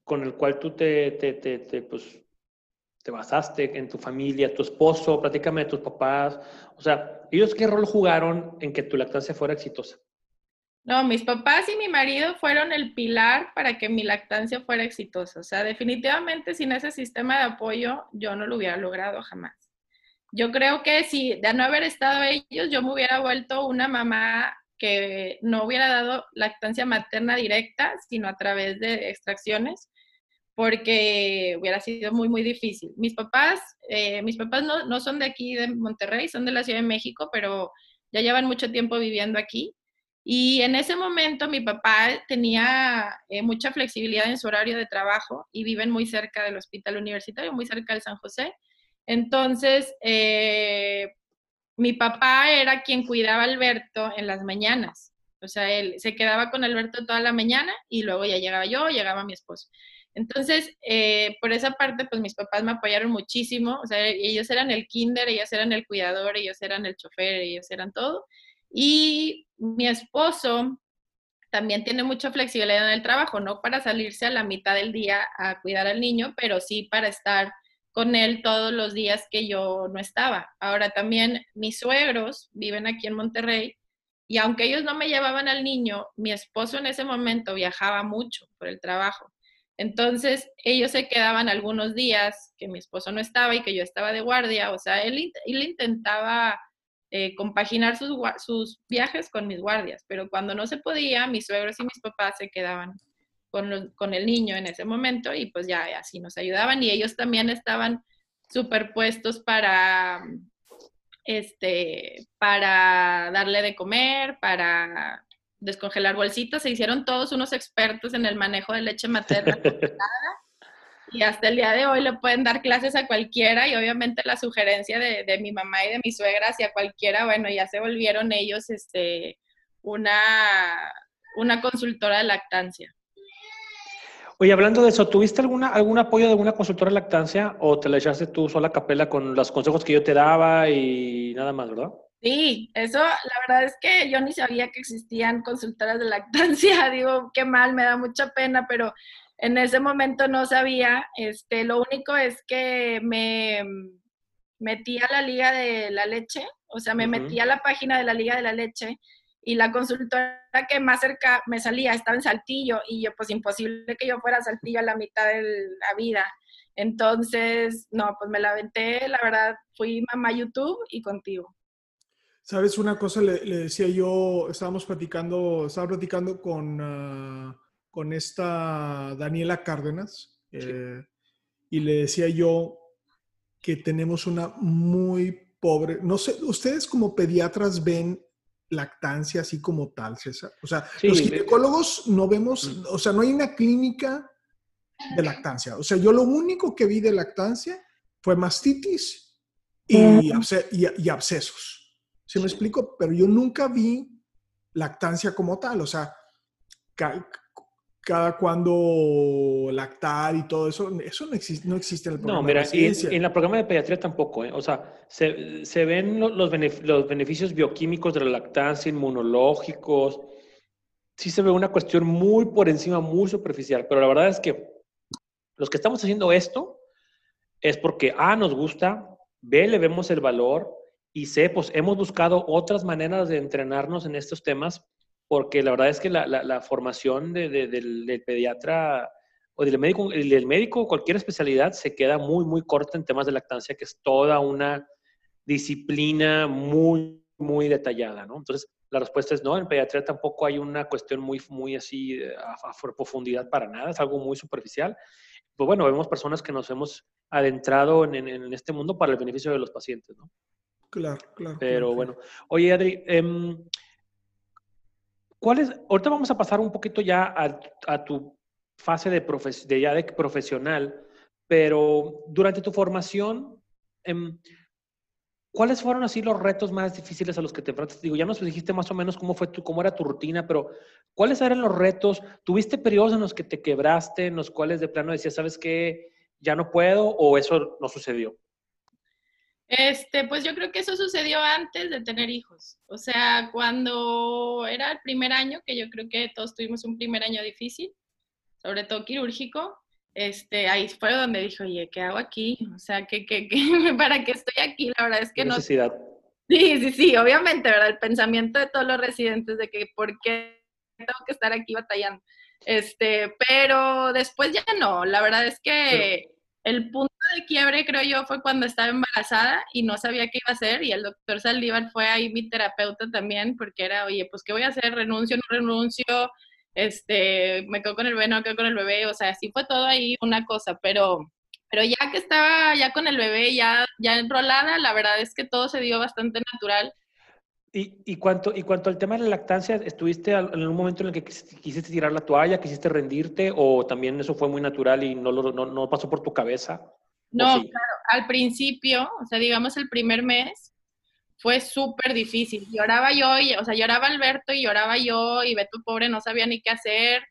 con el cual tú te, te, te, te pues, te basaste en tu familia, tu esposo, platícame de tus papás, o sea, ¿ellos qué rol jugaron en que tu lactancia fuera exitosa? No, mis papás y mi marido fueron el pilar para que mi lactancia fuera exitosa. O sea, definitivamente sin ese sistema de apoyo yo no lo hubiera logrado jamás. Yo creo que si de no haber estado ellos, yo me hubiera vuelto una mamá que no hubiera dado lactancia materna directa, sino a través de extracciones porque hubiera sido muy, muy difícil. Mis papás, eh, mis papás no, no, son de aquí, de Monterrey, son de la Ciudad de México, pero ya llevan mucho tiempo viviendo aquí. Y en ese momento mi papá tenía eh, mucha flexibilidad en su horario de trabajo y viven muy cerca del hospital universitario, muy cerca del San José. Entonces, eh, mi papá era quien cuidaba a Alberto en las mañanas. O sea, él se quedaba con Alberto toda la mañana y luego ya llegaba yo, llegaba mi esposo. Entonces, eh, por esa parte, pues mis papás me apoyaron muchísimo, o sea, ellos eran el kinder, ellos eran el cuidador, ellos eran el chofer, ellos eran todo. Y mi esposo también tiene mucha flexibilidad en el trabajo, no para salirse a la mitad del día a cuidar al niño, pero sí para estar con él todos los días que yo no estaba. Ahora también mis suegros viven aquí en Monterrey y aunque ellos no me llevaban al niño, mi esposo en ese momento viajaba mucho por el trabajo. Entonces, ellos se quedaban algunos días que mi esposo no estaba y que yo estaba de guardia, o sea, él, intentaba eh, compaginar sus, sus, viajes con mis guardias, pero cuando no se podía, mis suegros y mis papás se quedaban con, con el niño en ese momento y pues ya así nos ayudaban y ellos también estaban superpuestos para, este, para darle de comer, para descongelar bolsitas, se hicieron todos unos expertos en el manejo de leche materna y hasta el día de hoy le pueden dar clases a cualquiera y obviamente la sugerencia de, de, mi mamá y de mi suegra hacia cualquiera, bueno, ya se volvieron ellos este, una, una consultora de lactancia. Oye, hablando de eso, ¿tuviste alguna, algún apoyo de alguna consultora de lactancia o te la echaste tú sola a capela con los consejos que yo te daba y nada más, verdad? Sí, eso la verdad es que yo ni sabía que existían consultoras de lactancia. Digo, qué mal, me da mucha pena, pero en ese momento no sabía. Este, lo único es que me metí a la Liga de la Leche, o sea, me metí a la página de la Liga de la Leche y la consultora que más cerca me salía estaba en Saltillo y yo pues imposible que yo fuera a Saltillo a la mitad de la vida. Entonces, no, pues me la aventé, la verdad, fui mamá YouTube y contigo. Sabes, una cosa le, decía yo, estábamos platicando, estaba platicando con, ah, con esta Daniela Cárdenas eh, y le decía yo que tenemos una muy pobre, no sé, ustedes como pediatras ven lactancia así como tal, César. O sea, los ginecólogos no vemos, o sea, no hay una clínica de lactancia. O sea, yo lo único que vi de lactancia fue mastitis y, y, abscesos. ¿Sí, me explico? Pero yo nunca vi lactancia como tal. O sea, cada cuando lactar y todo eso, eso no existe, no existe en el programa no, mira, de en, en el programa de pediatría tampoco, ¿eh? o sea, se, se ven los, los, beneficios bioquímicos de la lactancia, inmunológicos, sí se ve una cuestión muy por encima, muy superficial, pero la verdad es que los que estamos haciendo esto es porque A, nos gusta, B, le vemos el valor y C, pues hemos buscado otras maneras de entrenarnos en estos temas porque la verdad es que la, la, formación de, del, pediatra o del médico, del médico, cualquier especialidad, se queda muy, muy corta en temas de lactancia, que es toda una disciplina muy, muy detallada, ¿no? Entonces, la respuesta es no, en pediatría tampoco hay una cuestión muy, muy así a, profundidad para nada, es algo muy superficial. Pues bueno, vemos personas que nos hemos adentrado en, en, este mundo para el beneficio de los pacientes, ¿no? Claro, claro. Pero bueno, oye Adri, eh, ¿Cuál ahorita vamos a pasar un poquito ya a, tu fase de, de, ya de profesional, pero durante tu formación, em, ¿cuáles fueron así los retos más difíciles a los que te enfrentaste? Digo, ya nos dijiste más o menos cómo fue tu, cómo era tu rutina, pero ¿cuáles eran los retos? ¿Tuviste periodos en los que te quebraste, en los cuales de plano decías, sabes qué, ya no puedo, o eso no sucedió? Este, pues yo creo que eso sucedió antes de tener hijos. O sea, cuando era el primer año, que yo creo que todos tuvimos un primer año difícil, sobre todo quirúrgico, este, ahí fue donde dije, oye, ¿qué hago aquí? O sea, ¿qué, qué, qué, ¿para qué estoy aquí? La verdad es que no. Necesidad. Sí, sí, sí, obviamente, ¿verdad? El pensamiento de todos los residentes de que, ¿por qué tengo que estar aquí batallando? Este, pero después ya no, la verdad es que el punto de quiebre, creo yo, fue cuando estaba embarazada y no sabía qué iba a hacer y el doctor Saldívar fue ahí mi terapeuta también porque era, oye, pues, ¿qué voy a hacer? ¿Renuncio, no renuncio? Este, me quedo con el bebé, no me quedo con el bebé, o sea, sí fue todo ahí una cosa, pero, pero ya que estaba ya con el bebé, ya, ya enrolada, la verdad es que todo se dio bastante natural y, y, cuanto, y cuanto al tema de la lactancia, ¿estuviste en un momento en el que quisiste tirar la toalla, quisiste rendirte o también eso fue muy natural y no, no, no pasó por tu cabeza? No, claro, al principio, o sea, digamos el primer mes, fue súper difícil. Lloraba yo, y, o sea, lloraba Alberto y lloraba yo y Beto pobre no sabía ni qué hacer.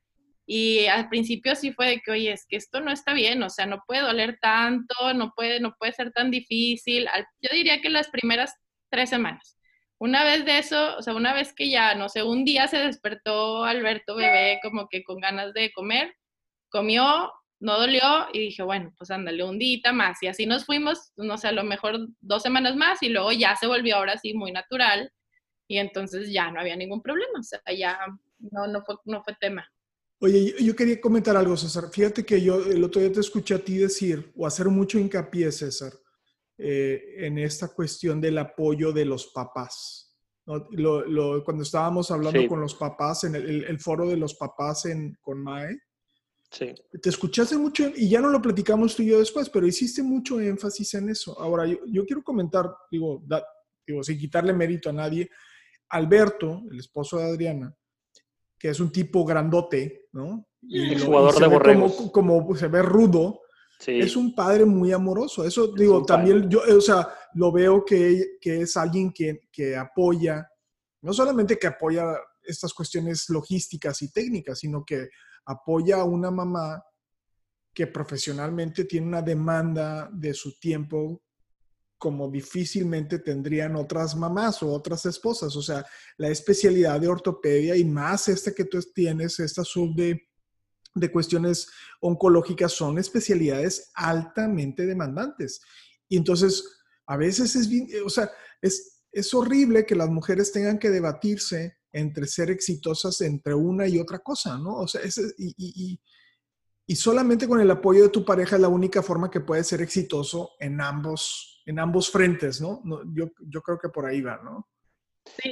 Y al principio sí fue de que, oye, es que esto no está bien, o sea, no puede doler tanto, no puede, no puede ser tan difícil. Yo diría que las primeras tres semanas. Una vez de eso, o sea, una vez que ya, no sé, un día se despertó Alberto bebé como que con ganas de comer, comió, no dolió y dije, bueno, pues ándale, un día más. Y así nos fuimos, no sé, a lo mejor dos semanas más y luego ya se volvió ahora sí muy natural y entonces ya no había ningún problema, o sea, ya no, no, fue, no fue tema. Oye, yo quería comentar algo, César. Fíjate que yo el otro día te escuché a ti decir, o hacer mucho hincapié, César, eh, en esta cuestión del apoyo de los papás. cuando estábamos hablando con los papás, en el, foro de los papás en, con MAE, sí. te escuchaste mucho y ya no lo platicamos tú y yo después, pero hiciste mucho énfasis en eso. Ahora, yo, quiero comentar, digo, digo, sin quitarle mérito a nadie, Alberto, el esposo de Adriana, que es un tipo grandote, ¿no? Y el jugador de borregos. Como, como, se ve rudo, es un padre muy amoroso. Eso digo, también yo, o sea, lo veo que, que es alguien que, que, apoya, no solamente que apoya estas cuestiones logísticas y técnicas, sino que apoya a una mamá que profesionalmente tiene una demanda de su tiempo como difícilmente tendrían otras mamás o otras esposas. O sea, la especialidad de ortopedia y más esta que tú tienes, esta sub de, de cuestiones oncológicas, son especialidades altamente demandantes. Y entonces, a veces es o sea, es, es horrible que las mujeres tengan que debatirse entre ser exitosas entre una y otra cosa, ¿no? O sea, y, y, y solamente con el apoyo de tu pareja es la única forma que puedes ser exitoso en ambos, en ambos frentes, ¿no? yo, yo creo que por ahí va, ¿no?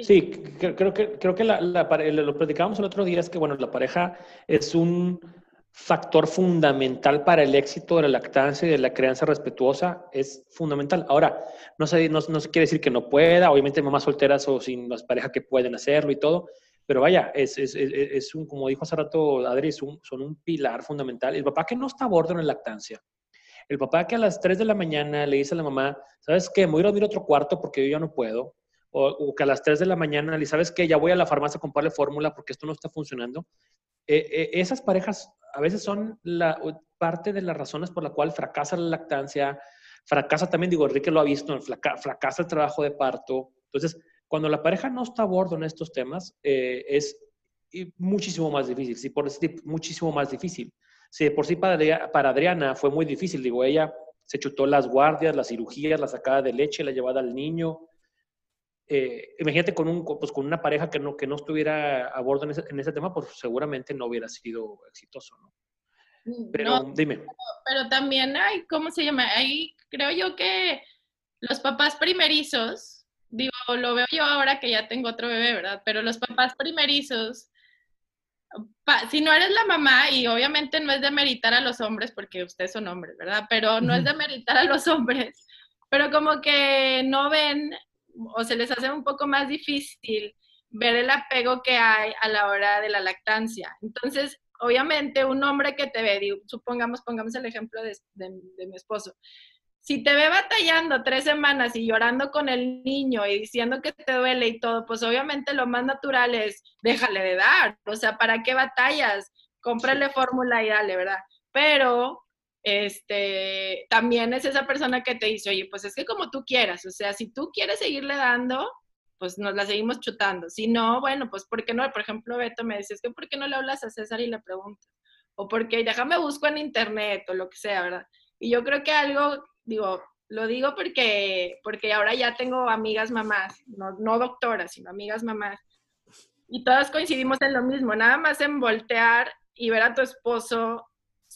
Sí, creo que, creo que la, lo platicábamos el otro día, es que, bueno, la pareja es un factor fundamental para el éxito de la lactancia y de la crianza respetuosa, es fundamental. Ahora, no, se, no, no quiere decir que no pueda, obviamente mamás solteras o sin las parejas que pueden hacerlo y todo, pero vaya, es, es, es, un, como dijo hace rato Adri, un, son un pilar fundamental. El papá que no está a bordo en la lactancia, el papá que a las 3 de la mañana le dice a la mamá, ¿sabes qué? Me voy a dormir otro cuarto porque yo ya no puedo. O, que a las 3 de la mañana le ¿sabes qué? Ya voy a la farmacia a comprarle fórmula porque esto no está funcionando. Eh, eh, esas parejas a veces son la, parte de las razones por la cual fracasa la lactancia, fracasa también, digo, Enrique lo ha visto, fracasa el trabajo de parto. Entonces, cuando la pareja no está a bordo en estos temas, eh, es muchísimo más difícil, sí, por decir, muchísimo más difícil. Sí, por sí para, para Adriana fue muy difícil, digo, ella se chutó las guardias, las cirugías, la sacada de leche, la llevada al niño. Eh, imagínate con, un, pues, con una pareja que no, que no estuviera a bordo en ese, en ese tema, pues seguramente no hubiera sido exitoso, ¿no? Mm, pero dime. Pero, pero, también hay, ¿cómo se llama? Ahí creo yo que los papás primerizos digo, lo veo yo ahora que ya tengo otro bebé, ¿verdad? Pero los papás primerizos, si no eres la mamá, y obviamente no es de meritar a los hombres, porque ustedes son hombres, ¿verdad? Pero no es de meritar a los hombres, pero como que no ven o se les hace un poco más difícil ver el apego que hay a la hora de la lactancia. Entonces, obviamente, un hombre que te ve, supongamos, pongamos el ejemplo de, de mi esposo, si te ve batallando tres semanas y llorando con el niño y diciendo que te duele y todo, pues obviamente lo más natural es déjale de dar. O sea, ¿para qué batallas? Cómprale fórmula y dale, ¿verdad? Pero este, también es esa persona que te dice, oye, pues es que como tú quieras, o sea, si tú quieres seguirle dando, pues nos la seguimos chutando. Si no, bueno, pues ¿por qué no? Por ejemplo, Beto me dice, es que ¿por qué no le hablas a César y le preguntas? O porque déjame busco en internet o lo que sea, ¿verdad? Y yo creo que algo digo, lo digo porque, porque ahora ya tengo amigas mamás, no, no doctoras, sino amigas mamás, y todas coincidimos en lo mismo, nada más en voltear y ver a tu esposo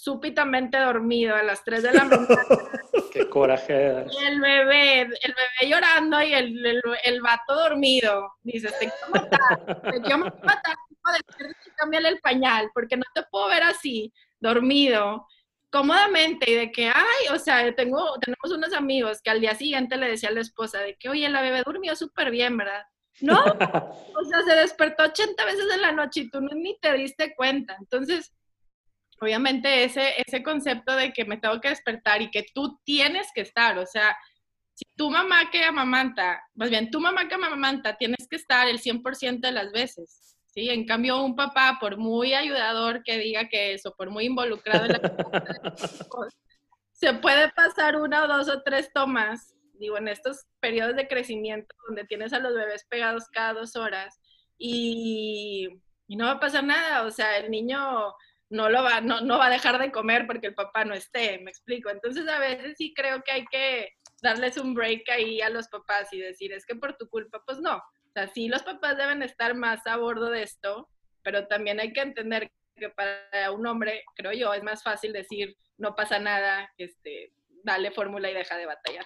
súbitamente dormido a las 3 de la mañana. Qué coraje. Y el bebé, el bebé llorando y el, el, el vato dormido. Dices, te quiero matar, te quiero matar, cambiarle el pañal, porque no te puedo ver así, dormido cómodamente y de que, ay, o sea, tengo, tenemos unos amigos que al día siguiente le decía a la esposa de que, oye, la bebé durmió súper bien, ¿verdad? No, o sea, se despertó 80 veces en la noche y tú ni te diste cuenta. Entonces, obviamente ese, ese concepto de que me tengo que despertar y que tú tienes que estar, o sea, si tu mamá que amamanta, más bien tu mamá que amamanta, tienes que estar el 100% de las veces. ¿sí? En cambio, un papá, por muy ayudador que diga que eso, por muy involucrado en la se puede pasar una o dos o tres tomas, digo, en estos periodos de crecimiento donde tienes a los bebés pegados cada dos horas y, no va a pasar nada, o sea, el niño no lo va, no, no va a dejar de comer porque el papá no esté, me explico. Entonces a veces sí creo que hay que darles un break ahí a los papás y decir, es que por tu culpa, pues no, sea, sí los papás deben estar más a bordo de esto, pero también hay que entender que para un hombre, creo yo, es más fácil decir, no pasa nada, este, dale fórmula y deja de batallar.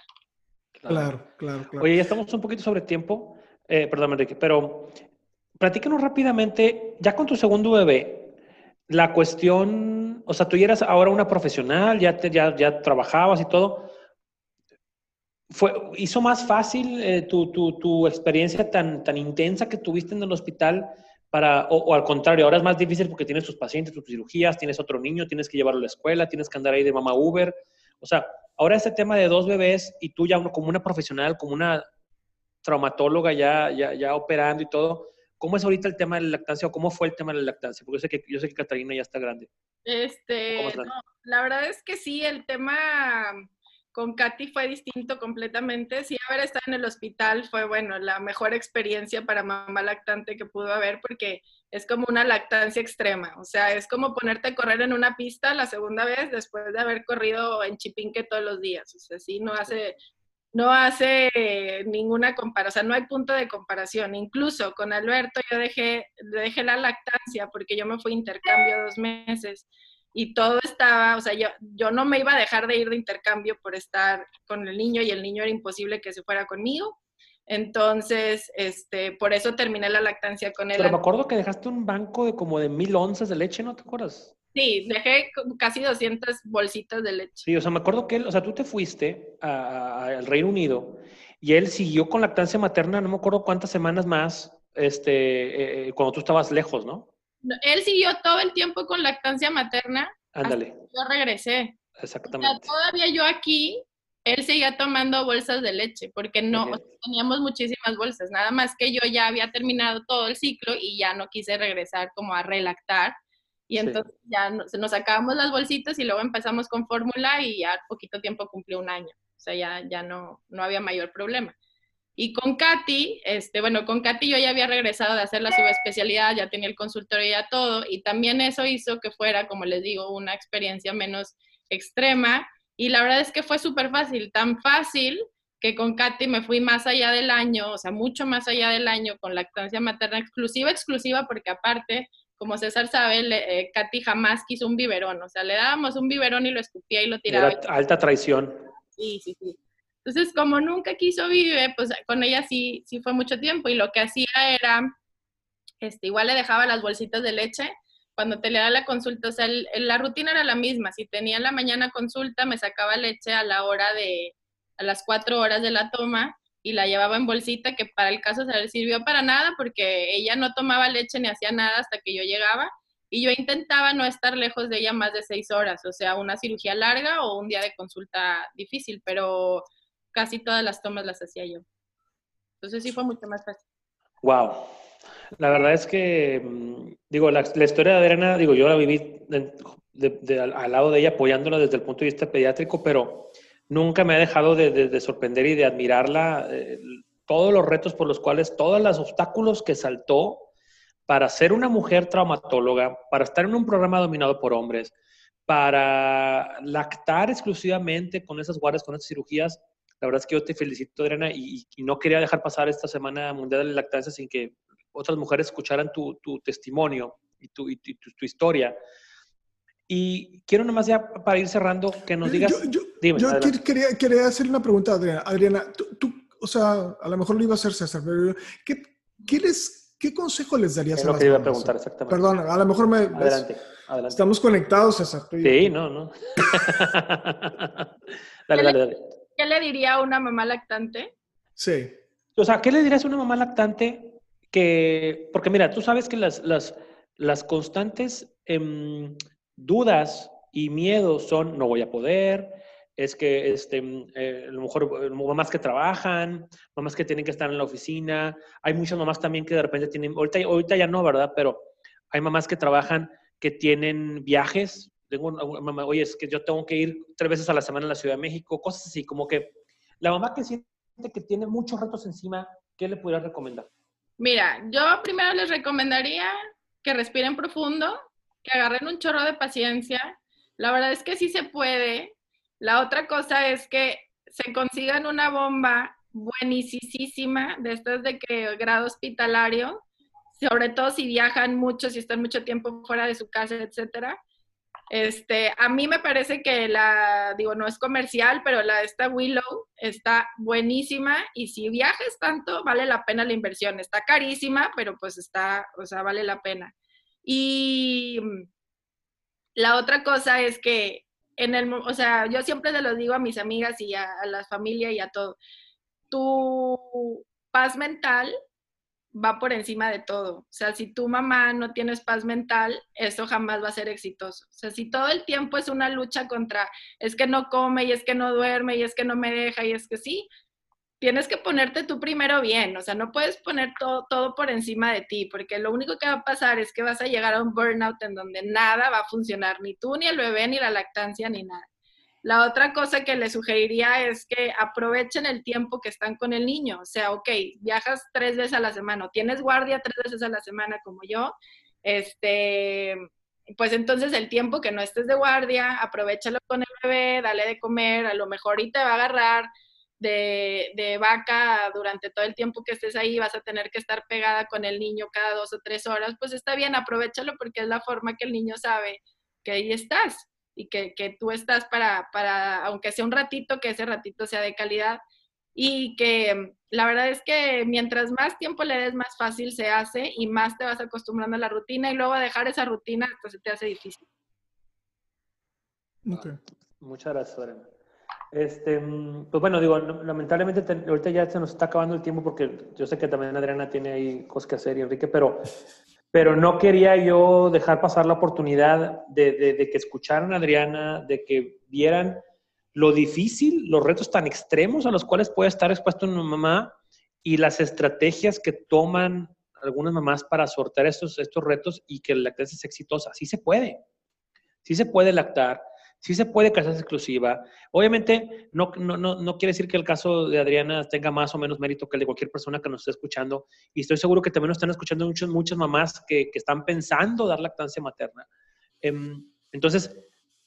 Claro, claro, claro. Oye, ya estamos un poquito sobre tiempo, eh, perdón, Enrique, pero platícanos rápidamente, ya con tu segundo bebé, la cuestión, o sea, tú eras ahora una profesional, ya, te, ya, ya trabajabas y todo, fue, ¿Hizo más fácil eh, tu, tu, tu, experiencia tan, tan intensa que tuviste en el hospital para, o, al contrario, ahora es más difícil porque tienes tus pacientes, tus cirugías, tienes otro niño, tienes que llevarlo a la escuela, tienes que andar ahí de mamá Uber. O sea, ahora este tema de dos bebés y tú ya como una profesional, como una traumatóloga ya, ya, ya operando y todo, ¿cómo es ahorita el tema de la lactancia o cómo fue el tema de la lactancia? Porque yo sé que, yo sé que Catalina ya está grande. Este, la verdad es que sí, el tema con Katy fue distinto completamente. Sí, haber estado en el hospital fue, bueno, la mejor experiencia para mamá lactante que pudo haber porque es como una lactancia extrema. O sea, es como ponerte a correr en una pista la segunda vez después de haber corrido en Chipinque todos los días. O sea, sí, no hace, no hace ninguna comparación, o sea, no hay punto de comparación. Incluso con Alberto yo dejé, dejé la lactancia porque yo me fui a intercambio dos meses y todo estaba, o sea, yo, yo no me iba a dejar de ir de intercambio por estar con el niño y el niño era imposible que se fuera conmigo. Entonces, este, por eso terminé la lactancia con él. Pero me acuerdo que dejaste un banco de como de mil onzas de leche, ¿no te acuerdas? Sí, dejé casi 200 bolsitas de leche. Sí, o sea, me acuerdo que él, o sea, tú te fuiste al Reino Unido y él siguió con lactancia materna, no me acuerdo cuántas semanas más, este, eh, cuando tú estabas lejos, ¿no? Él siguió todo el tiempo con lactancia materna. Ándale. Yo regresé. Exactamente. todavía yo aquí, él seguía tomando bolsas de leche, porque no, teníamos muchísimas bolsas, nada más que yo ya había terminado todo el ciclo y ya no quise regresar como a relactar. Y entonces ya nos sacábamos las bolsitas y luego empezamos con fórmula y ya poquito tiempo cumplió un año. O sea, ya, ya no, no había mayor problema. Y con Katy, este, bueno, con Katy yo ya había regresado de hacer la subespecialidad, ya tenía el consultorio y ya todo, y también eso hizo que fuera, como les digo, una experiencia menos extrema. Y la verdad es que fue súper fácil, tan fácil que con Katy me fui más allá del año, o sea, mucho más allá del año con lactancia materna exclusiva, exclusiva, porque aparte, como César sabe, le, eh, Katy jamás quiso un biberón, o sea, le dábamos un biberón y lo escupía y lo tiraba. Era alta traición. Sí, sí, sí. Entonces, como nunca quiso Vive, pues con ella sí, sí fue mucho tiempo y lo que hacía era, este, igual le dejaba las bolsitas de leche cuando te le daba la consulta, o sea, la rutina era la misma. Si tenía en la mañana consulta, me sacaba leche a la hora de, a las cuatro horas de la toma y la llevaba en bolsita, que para el caso se le sirvió para nada porque ella no tomaba leche ni hacía nada hasta que yo llegaba. Y yo intentaba no estar lejos de ella más de seis horas, o sea, una cirugía larga o un día de consulta difícil, pero casi todas las tomas las hacía yo. Entonces sí fue mucho más fácil. Wow. La verdad es que, mm, digo, la, historia de Adriana, digo, yo la viví al, lado de ella apoyándola desde el punto de vista pediátrico, pero nunca me ha dejado de, sorprender y de admirarla. Eh, todos los retos por los cuales, todos los obstáculos que saltó para ser una mujer traumatóloga, para estar en un programa dominado por hombres, para lactar exclusivamente con esas guardias, con esas cirugías, la verdad es que yo te felicito, Adriana, y, no quería dejar pasar esta Semana Mundial de la Lactancia sin que otras mujeres escucharan tu, testimonio y, tu, historia. Y quiero nomás ya para ir cerrando que nos digas... Yo, quería, quería hacer una pregunta, Adriana. Adriana, tú, o sea, a lo mejor lo iba a hacer César, pero ¿qué, qué, les, qué consejo les darías es a lo que iba a preguntar, exactamente. Perdón, a lo mejor me... Adelante, adelante. Estamos conectados, César. Sí, no, no. dale, dale, dale. ¿Qué le diría a una mamá lactante? Sí. O sea, ¿qué le dirías a una mamá lactante que, porque mira, tú sabes que las, las, las constantes em, dudas y miedos son, no voy a poder, es que este, eh, a lo mejor eh, mamás que trabajan, mamás que tienen que estar en la oficina, hay muchas mamás también que de repente tienen, ahorita, ahorita ya no, ¿verdad? Pero hay mamás que trabajan que tienen viajes tengo una mamá, oye, es que yo tengo que ir tres veces a la semana a la Ciudad de México, cosas así, como que la mamá que siente que tiene muchos retos encima, ¿qué le podría recomendar? Mira, yo primero les recomendaría que respiren profundo, que agarren un chorro de paciencia. La verdad es que sí se puede. La otra cosa es que se consigan una bomba buenísima, de estas de que grado hospitalario, sobre todo si viajan mucho, si están mucho tiempo fuera de su casa, etcétera este, a mí me parece que la, digo, no es comercial, pero la esta Willow está buenísima y si viajes tanto, vale la pena la inversión. Está carísima, pero pues está, o sea, vale la pena. Y la otra cosa es que en el, o sea, yo siempre se lo digo a mis amigas y a, a la familia y a todo, tu paz mental va por encima de todo. O sea, si tu mamá no tienes paz mental, eso jamás va a ser exitoso. O sea, si todo el tiempo es una lucha contra, es que no come y es que no duerme y es que no me deja y es que sí, tienes que ponerte tú primero bien. O sea, no puedes poner todo, todo por encima de ti, porque lo único que va a pasar es que vas a llegar a un burnout en donde nada va a funcionar, ni tú, ni el bebé, ni la lactancia, ni nada. La otra cosa que le sugeriría es que aprovechen el tiempo que están con el niño. O sea, ok, viajas tres veces a la semana o tienes guardia tres veces a la semana como yo, este, pues entonces el tiempo que no estés de guardia, aprovechalo con el bebé, dale de comer, a lo mejor y te va a agarrar de, de, vaca durante todo el tiempo que estés ahí, vas a tener que estar pegada con el niño cada dos o tres horas, pues está bien, aprovechalo porque es la forma que el niño sabe que ahí estás y que, que tú estás para, para, aunque sea un ratito, que ese ratito sea de calidad y que la verdad es que mientras más tiempo le des, más fácil se hace y más te vas acostumbrando a la rutina y luego a dejar esa rutina hasta se te hace difícil. Okay. Muchas gracias, Lorena. Este, mm, pues bueno, digo, lamentablemente ahorita ya se nos está acabando el tiempo porque yo sé que también Adriana tiene ahí cosas que hacer y Enrique, pero pero no quería yo dejar pasar la oportunidad de, que escucharan a Adriana, de que vieran lo difícil, los retos tan extremos a los cuales puede estar expuesto una mamá y las estrategias que toman algunas mamás para sortear estos, estos retos y que la lactancia es exitosa. Sí se puede. Sí se puede lactar, sí se puede casarse exclusiva. Obviamente, no, no, no, quiere decir que el caso de Adriana tenga más o menos mérito que el de cualquier persona que nos esté escuchando. Y estoy seguro que también nos están escuchando muchas, muchas mamás que, que están pensando dar lactancia materna. Em, entonces,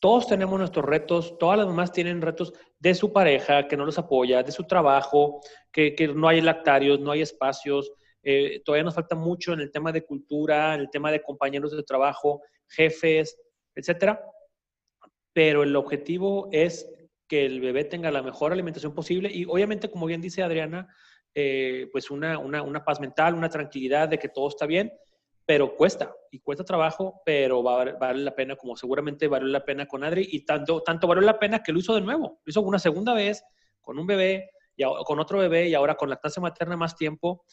todos tenemos nuestros retos, todas las mamás tienen retos de su pareja que no los apoya, de su trabajo, que, que no hay lactarios, no hay espacios. Eh, todavía nos falta mucho en el tema de cultura, en el tema de compañeros de trabajo, jefes, etcétera pero el objetivo es que el bebé tenga la mejor alimentación posible y obviamente, como bien dice Adriana, eh, pues una, una, paz mental, una tranquilidad de que todo está bien, pero cuesta y cuesta trabajo, pero va, vale la pena, como seguramente vale la pena con Adri y tanto, tanto vale la pena que lo hizo de nuevo, lo hizo una segunda vez con un bebé, y con otro bebé y ahora con lactancia materna más tiempo.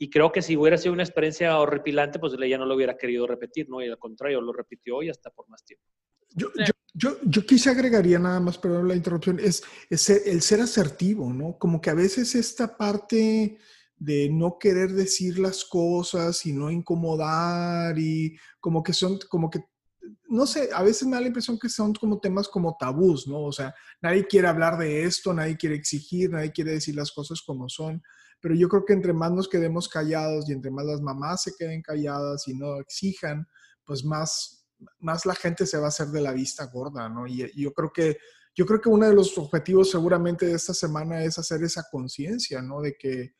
Y creo que si hubiera sido una experiencia horripilante, pues ella no lo hubiera querido repetir, ¿no? Y al contrario, lo repitió y hasta por más tiempo. Yo, yo, yo, quise agregaría nada más, perdón la interrupción, es, el ser asertivo, ¿no? Como que a veces esta parte de no querer decir las cosas y no incomodar y como que son, como que, no sé, a veces me da la impresión que son como temas como tabús, ¿no? O sea, nadie quiere hablar de esto, nadie quiere exigir, nadie quiere decir las cosas como son, pero yo creo que entre más nos quedemos callados y entre más las mamás se queden calladas y no exijan, pues más más la gente se va a hacer de la vista gorda, ¿no? Y, yo creo que yo creo que uno de los objetivos seguramente de esta semana es hacer esa conciencia, ¿no? De que,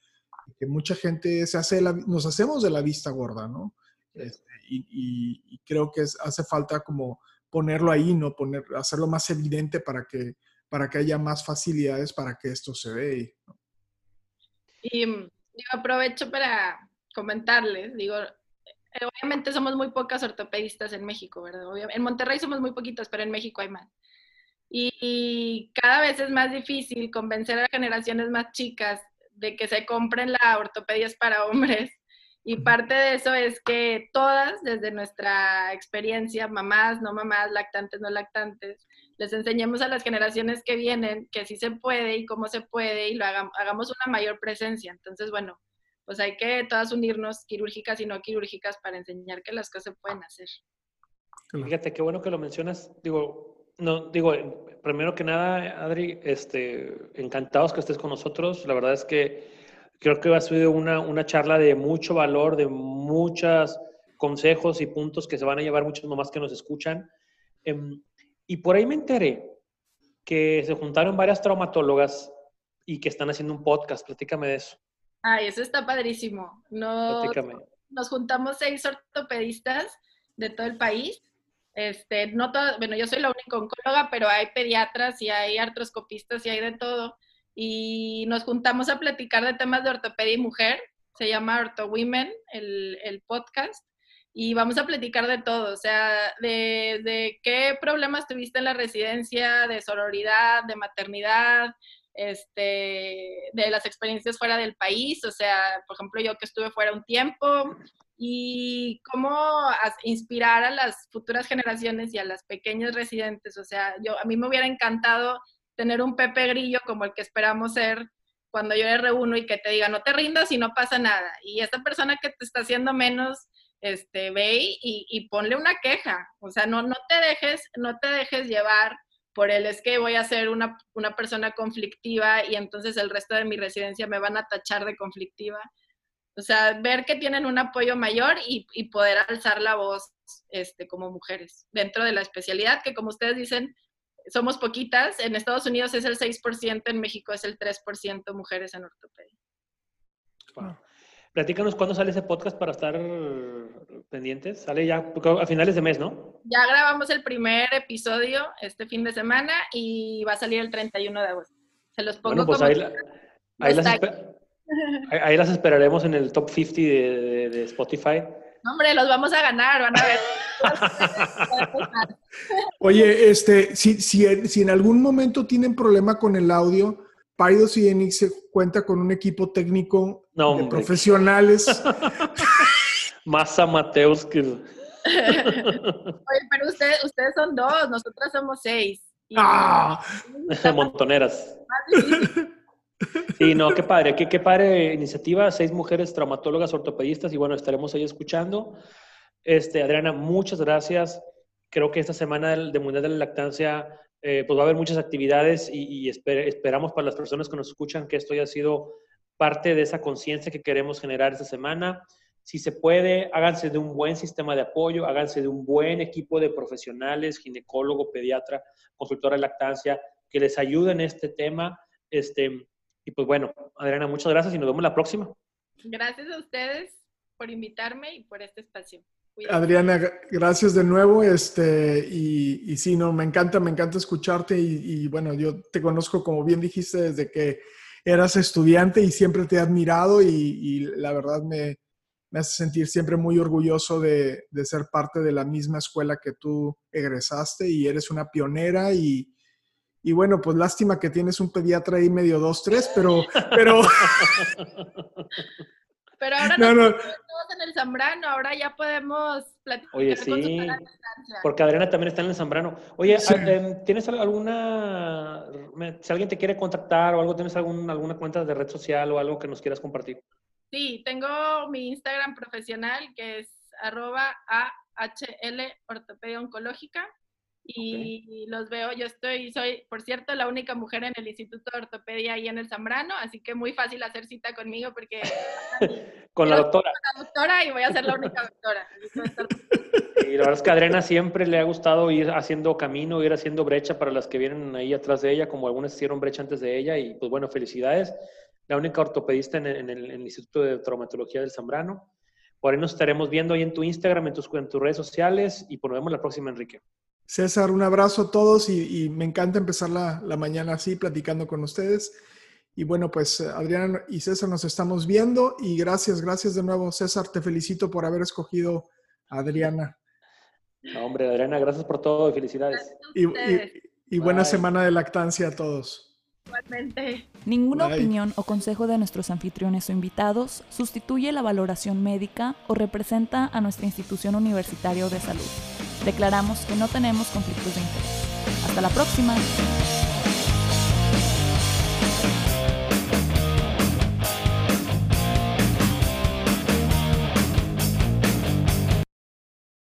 mucha gente se hace nos hacemos de la vista gorda, ¿no? Este, y, creo que hace falta como ponerlo ahí, ¿no? Poner, hacerlo más evidente para que, para que haya más facilidades para que esto se vea. Y mm, aprovecho para comentarles, digo, obviamente somos muy pocas ortopedistas en México, ¿verdad? En Monterrey somos muy poquitas, pero en México hay más. Y, cada vez es más difícil convencer a generaciones más chicas de que se compren la ortopedia para hombres. Y parte de eso es que todas, desde nuestra experiencia, mamás, no mamás, lactantes, no lactantes, les enseñemos a las generaciones que vienen que sí se puede y cómo se puede y lo hagamos, hagamos una mayor presencia. Entonces, bueno, pues hay que todas unirnos quirúrgicas y no quirúrgicas para enseñar que las cosas se pueden hacer. Fíjate, qué bueno que lo mencionas. Digo, no, digo, primero que nada, Adri, este, encantados que estés con nosotros. La verdad es que creo que ha sido una, una charla de mucho valor, de muchos consejos y puntos que se van a llevar muchas mamás que nos escuchan. Em, y por ahí me enteré que se juntaron varias traumatólogas y que están haciendo un podcast. Platícame de eso. Ay, eso está padrísimo. Nos, nos juntamos seis ortopedistas de todo el país. Este, no todo, bueno, yo soy la única oncóloga, pero hay pediatras y hay artroscopistas y hay de todo. Y nos juntamos a platicar de temas de ortopedia y mujer. Se llama Ortho Women, el, el podcast. Y vamos a platicar de todo, o sea, de, de qué problemas tuviste en la residencia, de sororidad, de maternidad, este, de las experiencias fuera del país, o sea, por ejemplo, yo que estuve fuera un tiempo, y cómo inspirar a las futuras generaciones y a las pequeñas residentes. O sea, yo a mí me hubiera encantado tener un Pepe Grillo como el que esperamos ser cuando yo le reúno y que te diga, no te rindas y no pasa nada. Y esta persona que te está haciendo menos, este, ve y, y ponle una queja. O sea, no, no, te dejes, no te dejes llevar por el es que voy a ser una, una persona conflictiva y entonces el resto de mi residencia me van a tachar de conflictiva. O sea, ver que tienen un apoyo mayor y, poder alzar la voz este, como mujeres dentro de la especialidad, que como ustedes dicen, somos poquitas. En Estados Unidos es el 6%, en México es el 3% mujeres en ortopedia. Platícanos cuándo sale ese podcast para estar pendientes. Sale ya a finales de mes, ¿no? Ya grabamos el primer episodio este fin de semana y va a salir el 31 de agosto. Se los pongo bueno, pues ahí, ahí las, Ahí las esperaremos en el top 50 de, Spotify. hombre, los vamos a ganar, van a ver. Oye, este, si, si, en algún momento tienen problema con el audio, Paidos y Enix cuenta con un equipo técnico de profesionales. Más amateos que... Oye, pero ustedes, ustedes son dos, nosotras somos seis. ¡Ah! Montoneras. Sí, no, qué padre, qué, qué padre iniciativa, seis mujeres traumatólogas ortopedistas y bueno, estaremos ahí escuchando. Este, Adriana, muchas gracias. Creo que esta semana de Mundial de la Lactancia eh, pues va a haber muchas actividades y, esperamos para las personas que nos escuchan que esto haya sido parte de esa conciencia que queremos generar esta semana. Si se puede, háganse de un buen sistema de apoyo, háganse de un buen equipo de profesionales, ginecólogo, pediatra, consultora de lactancia, que les ayuden en este tema. Este, y pues bueno, Adriana, muchas gracias y nos vemos la próxima. Gracias a ustedes por invitarme y por este espacio. Adriana, gracias de nuevo. Este, y, sí, no, me encanta, me encanta escucharte. Y, bueno, yo te conozco, como bien dijiste, desde que eras estudiante y siempre te he admirado. Y, la verdad me, hace sentir siempre muy orgulloso de, ser parte de la misma escuela que tú egresaste. Y eres una pionera y, y bueno, pues lástima que tienes un pediatra ahí medio dos, tres, pero... Pero, pero ahora no, no. estamos en el Zambrano, ahora ya podemos platicar. Oye, sí, porque Adriana también está en el Zambrano. Oye, em, ¿tienes alguna... Si alguien te quiere contactar o algo, ¿tienes algún, alguna cuenta de red social o algo que nos quieras compartir? Sí, tengo mi Instagram profesional que es arroba AHL Ortopedia Oncológica y los veo. Yo estoy, soy, por cierto, la única mujer en el Instituto de Ortopedia ahí en el Zambrano, así que muy fácil hacer cita conmigo porque... con la doctora. Con la doctora y voy a ser la única doctora. y la verdad es que a Adriana siempre le ha gustado ir haciendo camino, ir haciendo brecha para las que vienen ahí atrás de ella, como algunas hicieron brecha antes de ella, y pues bueno, felicidades. La única ortopedista en el, en el Instituto de Traumatología del Zambrano. Por ahí nos estaremos viendo ahí en tu Instagram, en tus, en tus redes sociales, y pues nos vemos la próxima, Enrique. César, un abrazo a todos y, me encanta empezar la, mañana así, platicando con ustedes. Y bueno, pues Adriana y César nos estamos viendo y gracias, gracias de nuevo. César, te felicito por haber escogido a Adriana. hombre, Adriana, gracias por todo y felicidades. Y, buena semana de lactancia a todos. Igualmente. Ninguna opinión o consejo de nuestros anfitriones o invitados sustituye la valoración médica o representa a nuestra institución universitaria de salud. Declaramos que no tenemos conflictos de interés. Hasta la próxima.